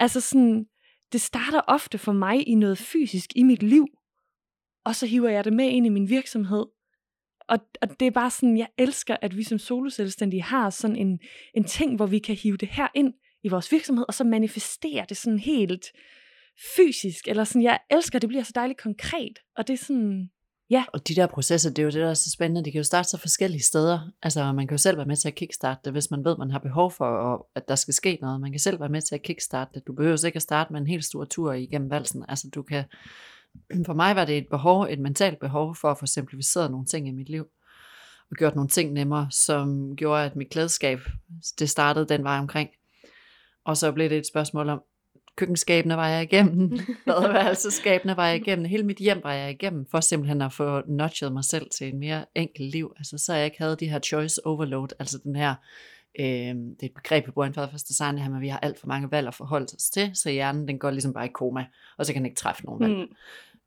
Altså sådan, det starter ofte for mig i noget fysisk i mit liv, og så hiver jeg det med ind i min virksomhed. Og, og det er bare sådan, jeg elsker, at vi som soloselvstændige har sådan en, en ting, hvor vi kan hive det her ind i vores virksomhed, og så manifestere det sådan helt fysisk, eller sådan, jeg elsker, at det bliver så dejligt konkret, og det er sådan, Ja. Og de der processer, det er jo det, der er så spændende. De kan jo starte så forskellige steder. Altså, man kan jo selv være med til at kickstarte det, hvis man ved, man har behov for, og at der skal ske noget. Man kan selv være med til at kickstarte det. Du behøver ikke at starte med en helt stor tur igennem valsen. Altså, du kan... For mig var det et behov, et mentalt behov for at få simplificeret nogle ting i mit liv og gjort nogle ting nemmere, som gjorde, at mit klædeskab, det startede den vej omkring. Og så blev det et spørgsmål om, køkkenskabene var jeg igennem, badeværelseskabene var jeg igennem, hele mit hjem var jeg igennem, for simpelthen at få nudget mig selv til et mere enkelt liv. Altså så jeg ikke havde de her choice overload, altså den her, øh, det er et begreb, vi bruger inden for design, her, men vi har alt for mange valg at forholde os til, så hjernen den går ligesom bare i koma, og så kan den ikke træffe nogen valg. Mm.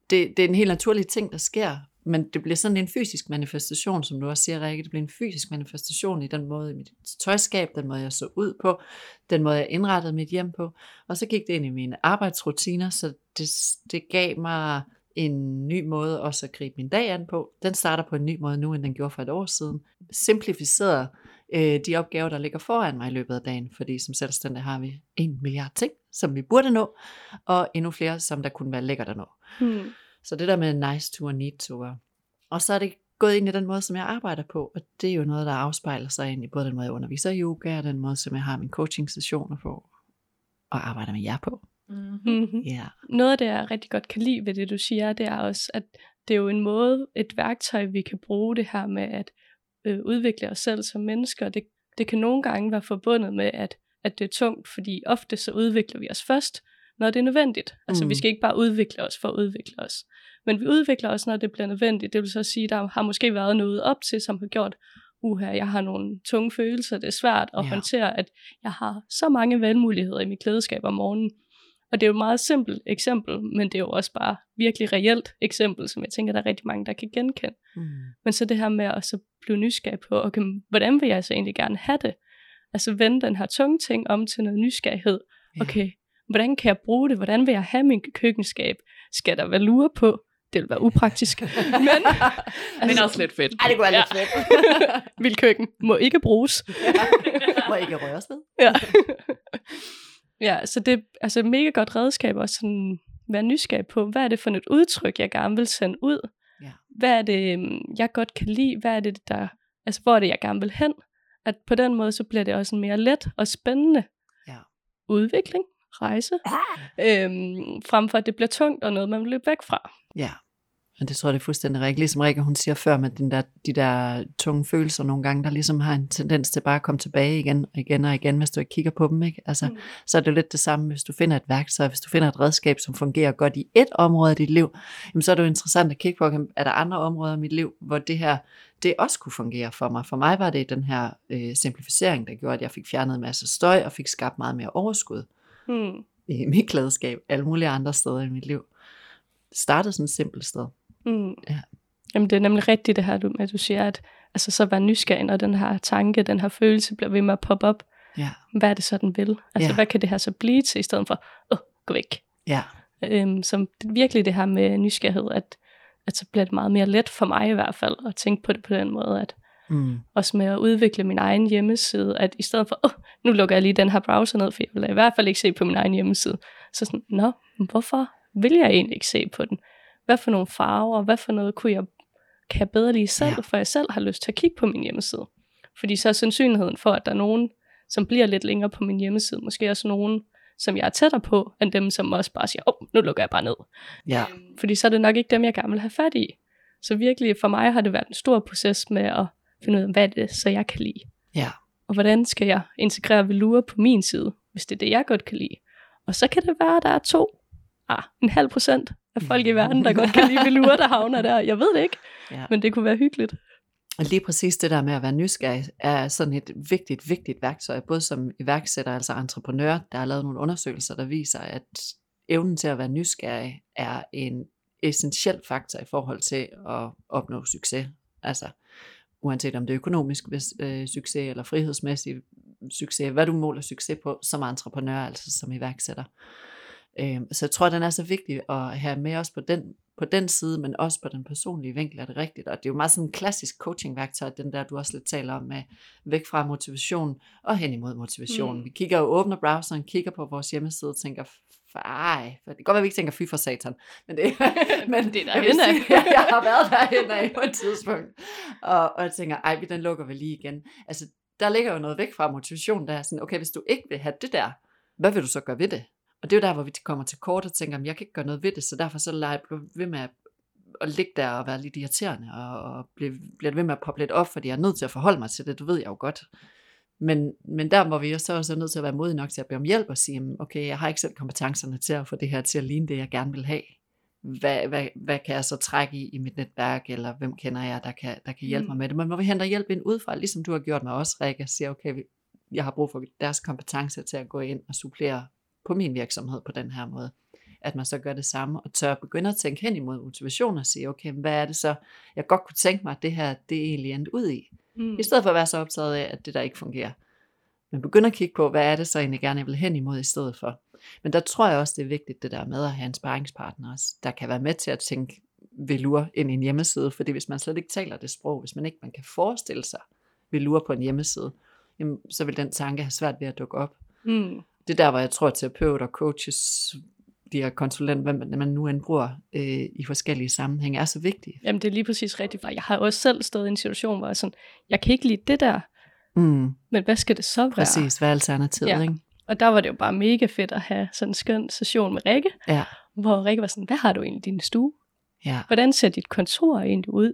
Det, det er en helt naturlig ting, der sker, men det bliver sådan en fysisk manifestation, som du også siger, Rikke. Det bliver en fysisk manifestation i den måde, i mit tøjskab, den måde, jeg så ud på, den måde, jeg indrettede mit hjem på. Og så gik det ind i mine arbejdsrutiner, så det, det gav mig en ny måde også at gribe min dag an på. Den starter på en ny måde nu, end den gjorde for et år siden. Simplificeret øh, de opgaver, der ligger foran mig i løbet af dagen, fordi som selvstændig har vi en milliard ting, som vi burde nå, og endnu flere, som der kunne være lækkert at nå. Mm. Så det der med nice to og need to. og- Og så er det gået ind i den måde, som jeg arbejder på, og det er jo noget, der afspejler sig ind i både den måde, jeg underviser yoga, og den måde, som jeg har mine coaching-sessioner på, og arbejder med jer på. Mm-hmm. Ja. Noget af det, jeg rigtig godt kan lide ved det, du siger, det er også, at det er jo en måde, et værktøj, vi kan bruge det her med at øh, udvikle os selv som mennesker. Det, det kan nogle gange være forbundet med, at, at det er tungt, fordi ofte så udvikler vi os først, når det er nødvendigt. Altså Mm. vi skal ikke bare udvikle os for at udvikle os. Men vi udvikler os, når det bliver nødvendigt. Det vil så sige, der har måske været noget op til, som har gjort, uha, jeg har nogle tunge følelser, det er svært at Ja. håndtere, at jeg har så mange valgmuligheder i mit klædeskab om morgenen. Og det er jo et meget simpelt eksempel, men det er jo også bare virkelig reelt eksempel, som jeg tænker, der er rigtig mange, der kan genkende. Mm. Men så det her med at så blive nysgerrig på, okay, hvordan vil jeg så egentlig gerne have det? Altså vende den her tunge ting om til noget nysgerrighed. Ja. Okay, hvordan kan jeg bruge det? Hvordan vil jeg have min køkkenskab? Skal der være lure på? Det vil være upraktisk. Men, altså, også lidt fedt. Ej, det kunne være lidt fedt. Vil køkken må ikke bruges. Må ikke røres ved. Ja. ja, så det er altså mega godt redskab at sådan være nysgerrig på, hvad er det for et udtryk, jeg gerne vil sende ud? Ja. Hvad er det, øhm, jeg godt kan lide? Hvad er det, der, altså hvor er det, jeg gerne vil hen? At på den måde, så bliver det også en mere let og spændende Ja. udvikling, rejse, øhm, frem for at det bliver tungt og noget, man vil løbe væk fra. Ja, men det tror jeg, det er fuldstændig rigtigt. Ligesom Rikke, hun siger før med den der, de der tunge følelser nogle gange, der ligesom har en tendens til bare at komme tilbage igen og igen og igen, hvis du ikke kigger på dem. Ikke? Altså, Mm. Så er det jo lidt det samme, hvis du finder et værktøj, hvis du finder et redskab, som fungerer godt i et område af dit liv, jamen, så er det jo interessant at kigge på, er der andre områder i mit liv, hvor det her, det også kunne fungere for mig. For mig var det den her øh, simplificering, der gjorde, at jeg fik fjernet en masse støj og fik skabt meget mere overskud Hmm. i mit klædeskab, alle mulige andre steder i mit liv. Det startede sådan et simpelt sted. Mm. Ja. Jamen det er nemlig rigtigt det her, du, med, at du siger, at altså, så være nysgerrig, når den her tanke, den her følelse bliver ved med at poppe op. Ja, Hvad er det så, den vil? Altså Ja. hvad kan det her så blive til, i stedet for, åh, gå væk. ja, Øhm, som virkelig det her med nysgerrighed, at, at så bliver det meget mere let for mig i hvert fald, at tænke på det på den måde, at mm, også med at udvikle min egen hjemmeside, at i stedet for, åh, nu lukker jeg lige den her browser ned, for jeg vil i hvert fald ikke se på min egen hjemmeside. Så sådan, nå, hvorfor vil jeg egentlig ikke se på den? Hvad for nogle farver, hvad for noget kunne jeg, kan jeg bedre lide selv, Ja. for jeg selv har lyst til at kigge på min hjemmeside. Fordi så er sandsynligheden for, at der er nogen, som bliver lidt længere på min hjemmeside, måske også nogen, som jeg er tættere på, end dem, som også bare siger, åh, oh, nu lukker jeg bare ned. ja, Fordi så er det nok ikke dem, jeg gerne vil have fat i. Så virkelig for mig har det været en stor proces med at finde ud af, hvad er det så jeg kan lide. ja, Og hvordan skal jeg integrere velour på min side, hvis det er det, jeg godt kan lide. Og så kan det være, at der er to, ah, en halv procent af folk i verden, der godt kan lide velour, der havner der. Jeg ved det ikke, ja. men det kunne være hyggeligt. Og lige præcis det der med at være nysgerrig, er sådan et vigtigt, vigtigt værktøj, både som iværksætter, altså entreprenør, der har lavet nogle undersøgelser, der viser, at evnen til at være nysgerrig er en essentiel faktor i forhold til at opnå succes. Altså uanset om det er økonomisk øh, succes eller frihedsmæssig succes, hvad du måler succes på som entreprenør, altså som iværksætter. Øh, så jeg tror, den er så vigtig at have med os på den, på den side, men også på den personlige vinkel er det rigtigt. Og det er jo meget sådan en klassisk coachingværktøj, den der du også lidt taler om, med væk fra motivation og hen imod motivation. Mm. Vi kigger og åbner browseren, kigger på vores hjemmeside og tænker, ej, for det kan godt være, vi ikke tænker, fy for satan. Men det, men Det er jeg, vil derhenad. sige, jeg, jeg har været derhen af på et tidspunkt. Og, og jeg tænker, ej, vi- den lukker vi lige igen. Altså, der ligger jo noget væk fra motivation, der er sådan, okay, hvis du ikke vil have det der, hvad vil du så gøre ved det? Og det er jo der, hvor vi kommer til kort og tænker, "Jamen, jeg kan ikke gøre noget ved det, så derfor så lader jeg blive ved med at, at ligge der og være lidt irriterende, og, og blive, bliver ved med at poppe lidt op, fordi jeg er nødt til at forholde mig til det, du ved jeg jo godt. Men, men der hvor vi jo så også er nødt til at være modige nok til at bede om hjælp og sige, "Jamen, okay, jeg har ikke selv kompetencerne til at få det her til at ligne det, jeg gerne vil have. Hvad, hvad, hvad kan jeg så trække i i mit netværk, eller hvem kender jeg, der kan, der kan hjælpe Mm. mig med det. Men hvor vi henter hjælp ind udefra, ligesom du har gjort med os, Rikke, siger, okay, jeg har brug for deres kompetencer til at gå ind og supplere på min virksomhed på den her måde. At man så gør det samme, og tør begynde at tænke hen imod motivation og sige, okay, hvad er det så, jeg godt kunne tænke mig, at det her, det egentlig endt ud i. Mm. I stedet for at være så optaget af, at det der ikke fungerer. Men begynd at kigge på, hvad er det så egentlig gerne, jeg vil hen imod i stedet for. Men der tror jeg også, det er vigtigt, det der med at have en sparringspartner også, der kan være med til at tænke velur ind i en hjemmeside, fordi hvis man slet ikke taler det sprog, hvis man ikke man kan forestille sig velur på en hjemmeside, jamen, så vil den tanke have svært ved at dukke op. Mm. Det er der, hvor jeg tror, at terapeuter, coaches, de her konsulenter, hvad man nu end bruger øh, i forskellige sammenhænge, er så vigtige. Jamen, det er lige præcis rigtigt. Jeg har også selv stået i en situation, hvor jeg sådan, jeg kan ikke lide det der, Mm, men hvad skal det så være? præcis, hvad er alternativet, Ja. ikke? Og der var det jo bare mega fedt at have sådan en skøn session med Rikke, Ja, hvor Rikke var sådan, hvad har du egentlig i din stue? ja, Hvordan ser dit kontor egentlig ud?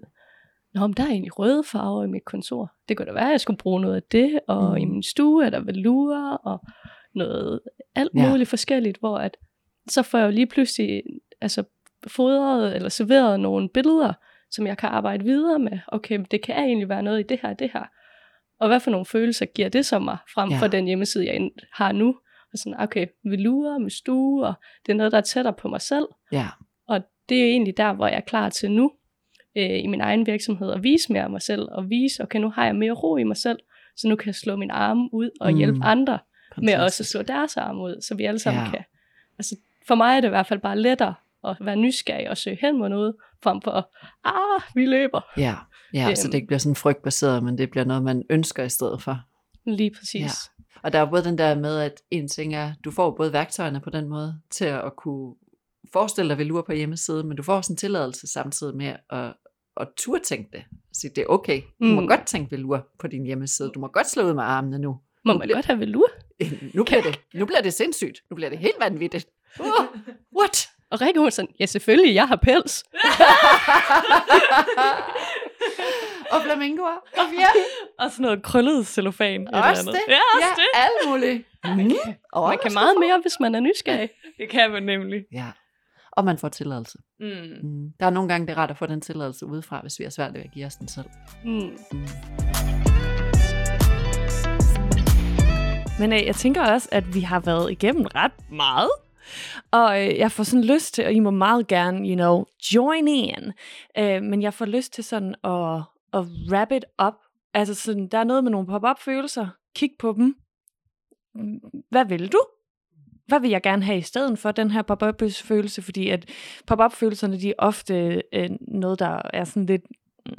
Nå, men der er egentlig røde farver i mit kontor. Det kunne da være, at jeg skulle bruge noget af det, og Mm. i min stue er der velour og noget alt Ja. muligt forskelligt, hvor at, så får jeg jo lige pludselig altså, fodret eller serveret nogle billeder, som jeg kan arbejde videre med. Okay, det kan egentlig være noget i det her og det her. Og hvad for nogle følelser giver det så mig, frem Ja. for den hjemmeside, jeg har nu? Og sådan, okay, velour med stue, og det er noget, der er tættere på mig selv. ja, Og det er egentlig der, hvor jeg er klar til nu, øh, i min egen virksomhed, at vise mere af mig selv, og vise, okay, nu har jeg mere ro i mig selv, så nu kan jeg slå min arme ud og Mm. hjælpe andre med også at slå deres arme ud, så vi alle sammen Ja. kan. Altså, for mig er det i hvert fald bare lettere at være nysgerrig og søge hen mod noget, frem for, ah, vi løber. Ja, ja så det Øhm. ikke bliver sådan frygtbaseret, men det bliver noget, man ønsker i stedet for. Lige præcis. Ja. Og der er både den der med, at en ting er, du får både værktøjerne på den måde, til at kunne forestille dig velure på hjemmeside, men du får også en tilladelse samtidig med at, at turde tænke det. Så det er okay. Du må Mm. godt tænke velure på din hjemmeside. Du må godt slå ud med armene nu. Må man godt have velour? Nu bliver det, nu bliver det sindssygt. Nu bliver det helt vanvittigt. Uh, what? Og Rikke er sådan, ja selvfølgelig, jeg har pels. og flamingoer. Ja. Og sådan noget krøllet cellofan. et eller Også andet. det. Ja, også ja, det. alt muligt. Mm. Man kan meget mere, hvis man er nysgerrig. Det kan man nemlig. Ja. Og man får tilladelse. Mm. Mm. Der er nogle gange, det er rart at få den tilladelse udefra, hvis vi har svært ved at give os den selv. Mm. Mm. Men øh, jeg tænker også, at vi har været igennem ret meget. Og øh, jeg får sådan lyst til, og I må meget gerne, you know, join in. Øh, men jeg får lyst til sådan at, at wrap it up. Altså sådan, der er noget med nogle pop-up følelser. Kig på dem. Hvad vil du? Hvad vil jeg gerne have i stedet for den her pop-up følelse? Fordi at pop-up følelserne, de er ofte øh, noget, der er sådan lidt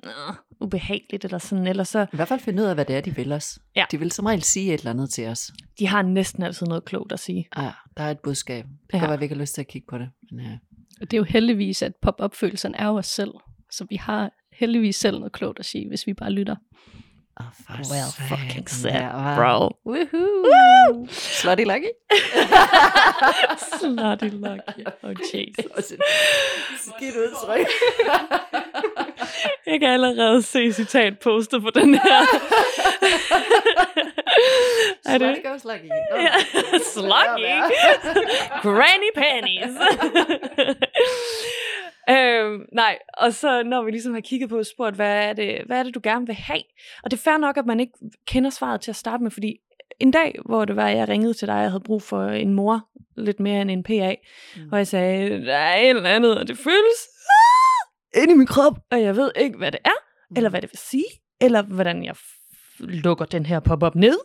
øh, ubehageligt eller sådan. Eller så, I hvert fald finde ud af, hvad det er, de vil os. Ja. De vil som regel sige et eller andet til os. de har næsten altid noget klogt at sige. Ah, der er et budskab. Det Ja. kan være, at vi ikke har lyst til at kigge på det. Men, ja. Og det er jo heldigvis, at pop-up-følelserne er jo os selv. Så vi har heldigvis selv noget klogt at sige, hvis vi bare lytter. Oh, for Well fucking said, hva? bro. Woohoo! Slutty lucky. Slutty lucky. Oh, Jesus. skidt udtryk. Jeg kan allerede se citatpostet på den her. er det? Slutty goes lucky. Nå, Ja, sluggy. Granny panties. øhm, nej, og så når vi ligesom har kigget på og spurgt, hvad er, det, hvad er det, du gerne vil have? Og det er fair nok, at man ikke kender svaret til at starte med, fordi en dag, hvor det var, jeg ringede til dig, jeg havde brug for en mor, lidt mere end en PA, Mm. mm. og jeg sagde, der er et eller andet, og det føles ah, inde i min krop, og jeg ved ikke, hvad det er, eller hvad det vil sige, eller hvordan jeg lukker den her pop-up ned.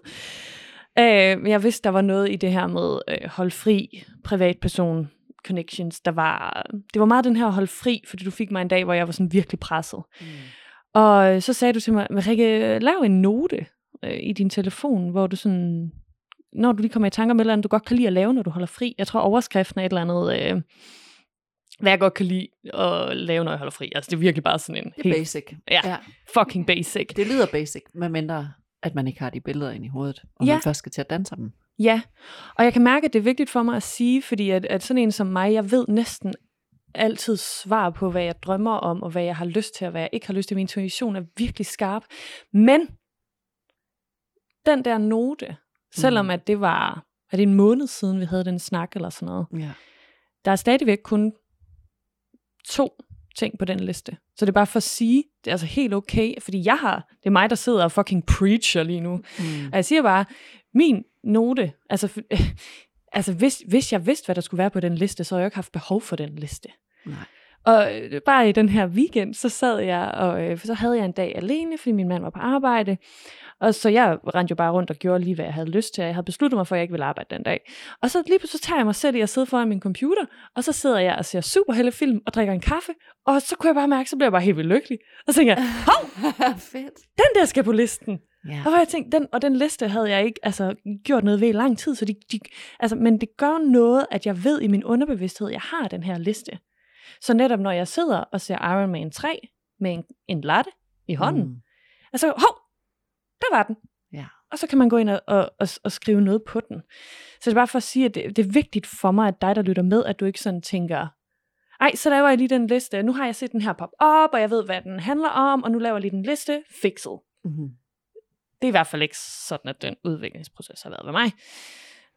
Øh, jeg vidste, der var noget i det her med øh, hold fri, privatperson connections, der var, det var meget den her hold fri, fordi du fik mig en dag, hvor jeg var sådan virkelig presset. Mm. Og øh, så sagde du til mig, Rikke, lav en note øh, i din telefon, hvor du sådan når du lige kommer i tanker om et eller andet, du godt kan lide at lave, når du holder fri. Jeg tror, overskriften er et eller andet, øh, hvad jeg godt kan lide at lave, når jeg holder fri. Altså, det er virkelig bare sådan en Det er helt basic. Ja. ja. fucking basic. Det lyder basic, medmindre at man ikke har de billeder ind i hovedet, og Ja. man først skal til at danse dem. Ja, og jeg kan mærke, at det er vigtigt for mig at sige, fordi at, at sådan en som mig, jeg ved næsten altid svar på, hvad jeg drømmer om, og hvad jeg har lyst til, og hvad jeg ikke har lyst til. Min intuition er virkelig skarp. Men den der note, selvom Mhm. at det var er det en måned siden, vi havde den snak eller sådan noget, Ja. der er stadigvæk kun to ting på den liste. Så det er bare for at sige, det er altså helt okay, fordi jeg har, det er mig, der sidder og fucking preacher lige nu. Mm. Og jeg siger bare, min note, altså, altså hvis, hvis jeg vidste, hvad der skulle være på den liste, så havde jeg jo ikke haft behov for den liste. Nej. Og øh, bare i den her weekend, så sad jeg, og øh, så havde jeg en dag alene, fordi min mand var på arbejde. Og så jeg rendte jo bare rundt og gjorde lige, hvad jeg havde lyst til. Jeg havde besluttet mig for, at jeg ikke ville arbejde den dag. Og så lige pludselig så tager jeg mig selv i at sidde foran min computer, og så sidder jeg og ser superheltefilm og drikker en kaffe. Og så kunne jeg bare mærke, så blev jeg bare helt vildt lykkelig. Og så tænkte jeg, hov, den der skal på listen. Ja. Og hvor jeg tænkte, den, og den liste havde jeg ikke altså, gjort noget ved i lang tid, så de, de, altså, men det gør noget, at jeg ved i min underbevidsthed, at jeg har den her liste. Så netop når jeg sidder og ser Iron Man 3 med en, en latte i hånden, mm. Altså, hov, der var den. Ja. Og så kan man gå ind og, og, og, og skrive noget på den. Så det er bare for at sige, at det, det er vigtigt for mig, at dig, der lytter med, at du ikke sådan tænker, ej, så laver jeg lige den liste. Nu har jeg set den her pop op, og jeg ved, hvad den handler om, og nu laver jeg lige den liste. Fixet Mm. Det er i hvert fald ikke sådan, at den udviklingsproces har været ved mig.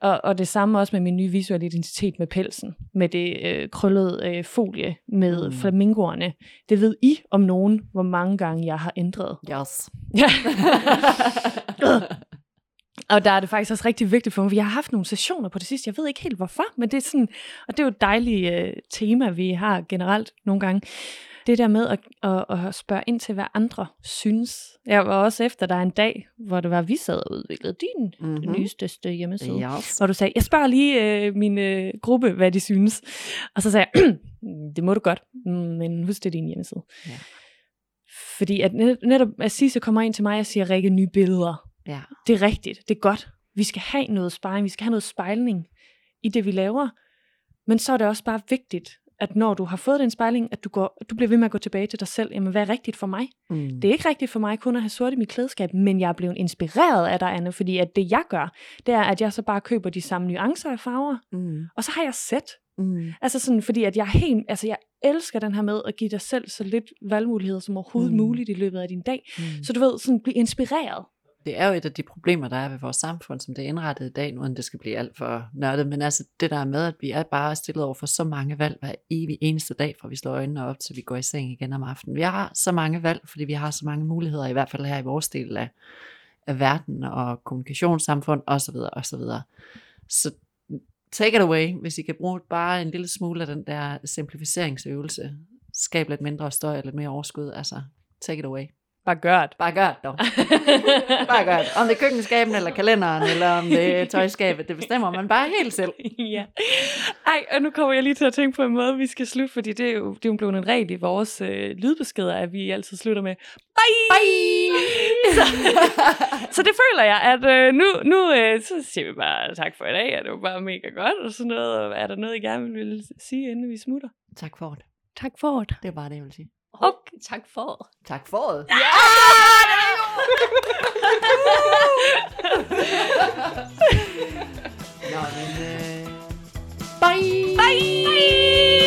Og, og det samme også med min nye visuelle identitet med pelsen, med det øh, krøllede øh, folie med Mm. flamingoerne. Det ved I om nogen, hvor mange gange jeg har ændret. Yes. Ja. og der er det faktisk også rigtig vigtigt for mig, for jeg har haft nogle sessioner på det sidste. Jeg ved ikke helt hvorfor, men det er sådan, og det er jo et dejligt øh, tema, vi har generelt nogle gange. Det der med at, at, at spørge ind til, hvad andre synes. Jeg var også efter, der er en dag, hvor det var, vi sad og udviklede din Mhm. mm-hmm. nyeste hjemmeside. Yes. Hvor du sagde, jeg spørger lige øh, min øh, gruppe, hvad de synes. Og så sagde jeg, det må du godt, mm, men husk, det er din hjemmeside. Ja. Fordi at net, netop at Sisse kommer ind til mig og siger, Rikke, nye billeder. Ja. Det er rigtigt, det er godt. Vi skal have noget sparring, vi skal have noget spejling i det, vi laver. Men så er det også bare vigtigt, at når du har fået den spejling, at du, går, at du bliver ved med at gå tilbage til dig selv. Jamen, hvad er rigtigt for mig? Mm. Det er ikke rigtigt for mig kun at have sort i mit klædeskab, men jeg er blevet inspireret af dig, Anne, fordi at det jeg gør, det er, at jeg så bare køber de samme nuancer af farver, Mm. og så har jeg sæt. Mm. Altså sådan, fordi at jeg helt, altså jeg elsker den her med at give dig selv så lidt valgmuligheder som overhovedet mm. muligt i løbet af din dag. Mm. Så du ved, sådan blive inspireret. Det er jo et af de problemer, der er ved vores samfund, som det er indrettet i dag, nu det skal blive alt for nørdet, men altså det der med, at vi er bare stillet over for så mange valg hver evig eneste dag, fra vi slår øjnene op, til vi går i seng igen om aftenen. Vi har så mange valg, fordi vi har så mange muligheder, i hvert fald her i vores del af, af verden og kommunikationssamfund osv. osv. Så take it away, hvis I kan bruge bare en lille smule af den der simplificeringsøvelse. Skab lidt mindre støj og lidt mere overskud. Altså, take it away. Bare gør det. Bare gør det dog. Bare gør det. Om det er køkkenskaben, eller kalenderen, eller om det er tøjskabet, det bestemmer man bare helt selv. ja. Ej, og nu kommer jeg lige til at tænke på en måde, vi skal slutte, fordi det er jo, det er jo blevet en regel i vores øh, lydbeskeder, at vi altid slutter med bye! bye! så, så det føler jeg, at øh, nu, nu øh, så siger vi bare tak for i dag, og det var bare mega godt, og sådan noget. Og er der noget, I gerne vil sige, inden vi smutter? tak for det. Tak for det. Det er bare det, jeg vil sige. Okay. Tak for Tak for det. Ja! Nå, men... Øh... Bye! Bye! Bye!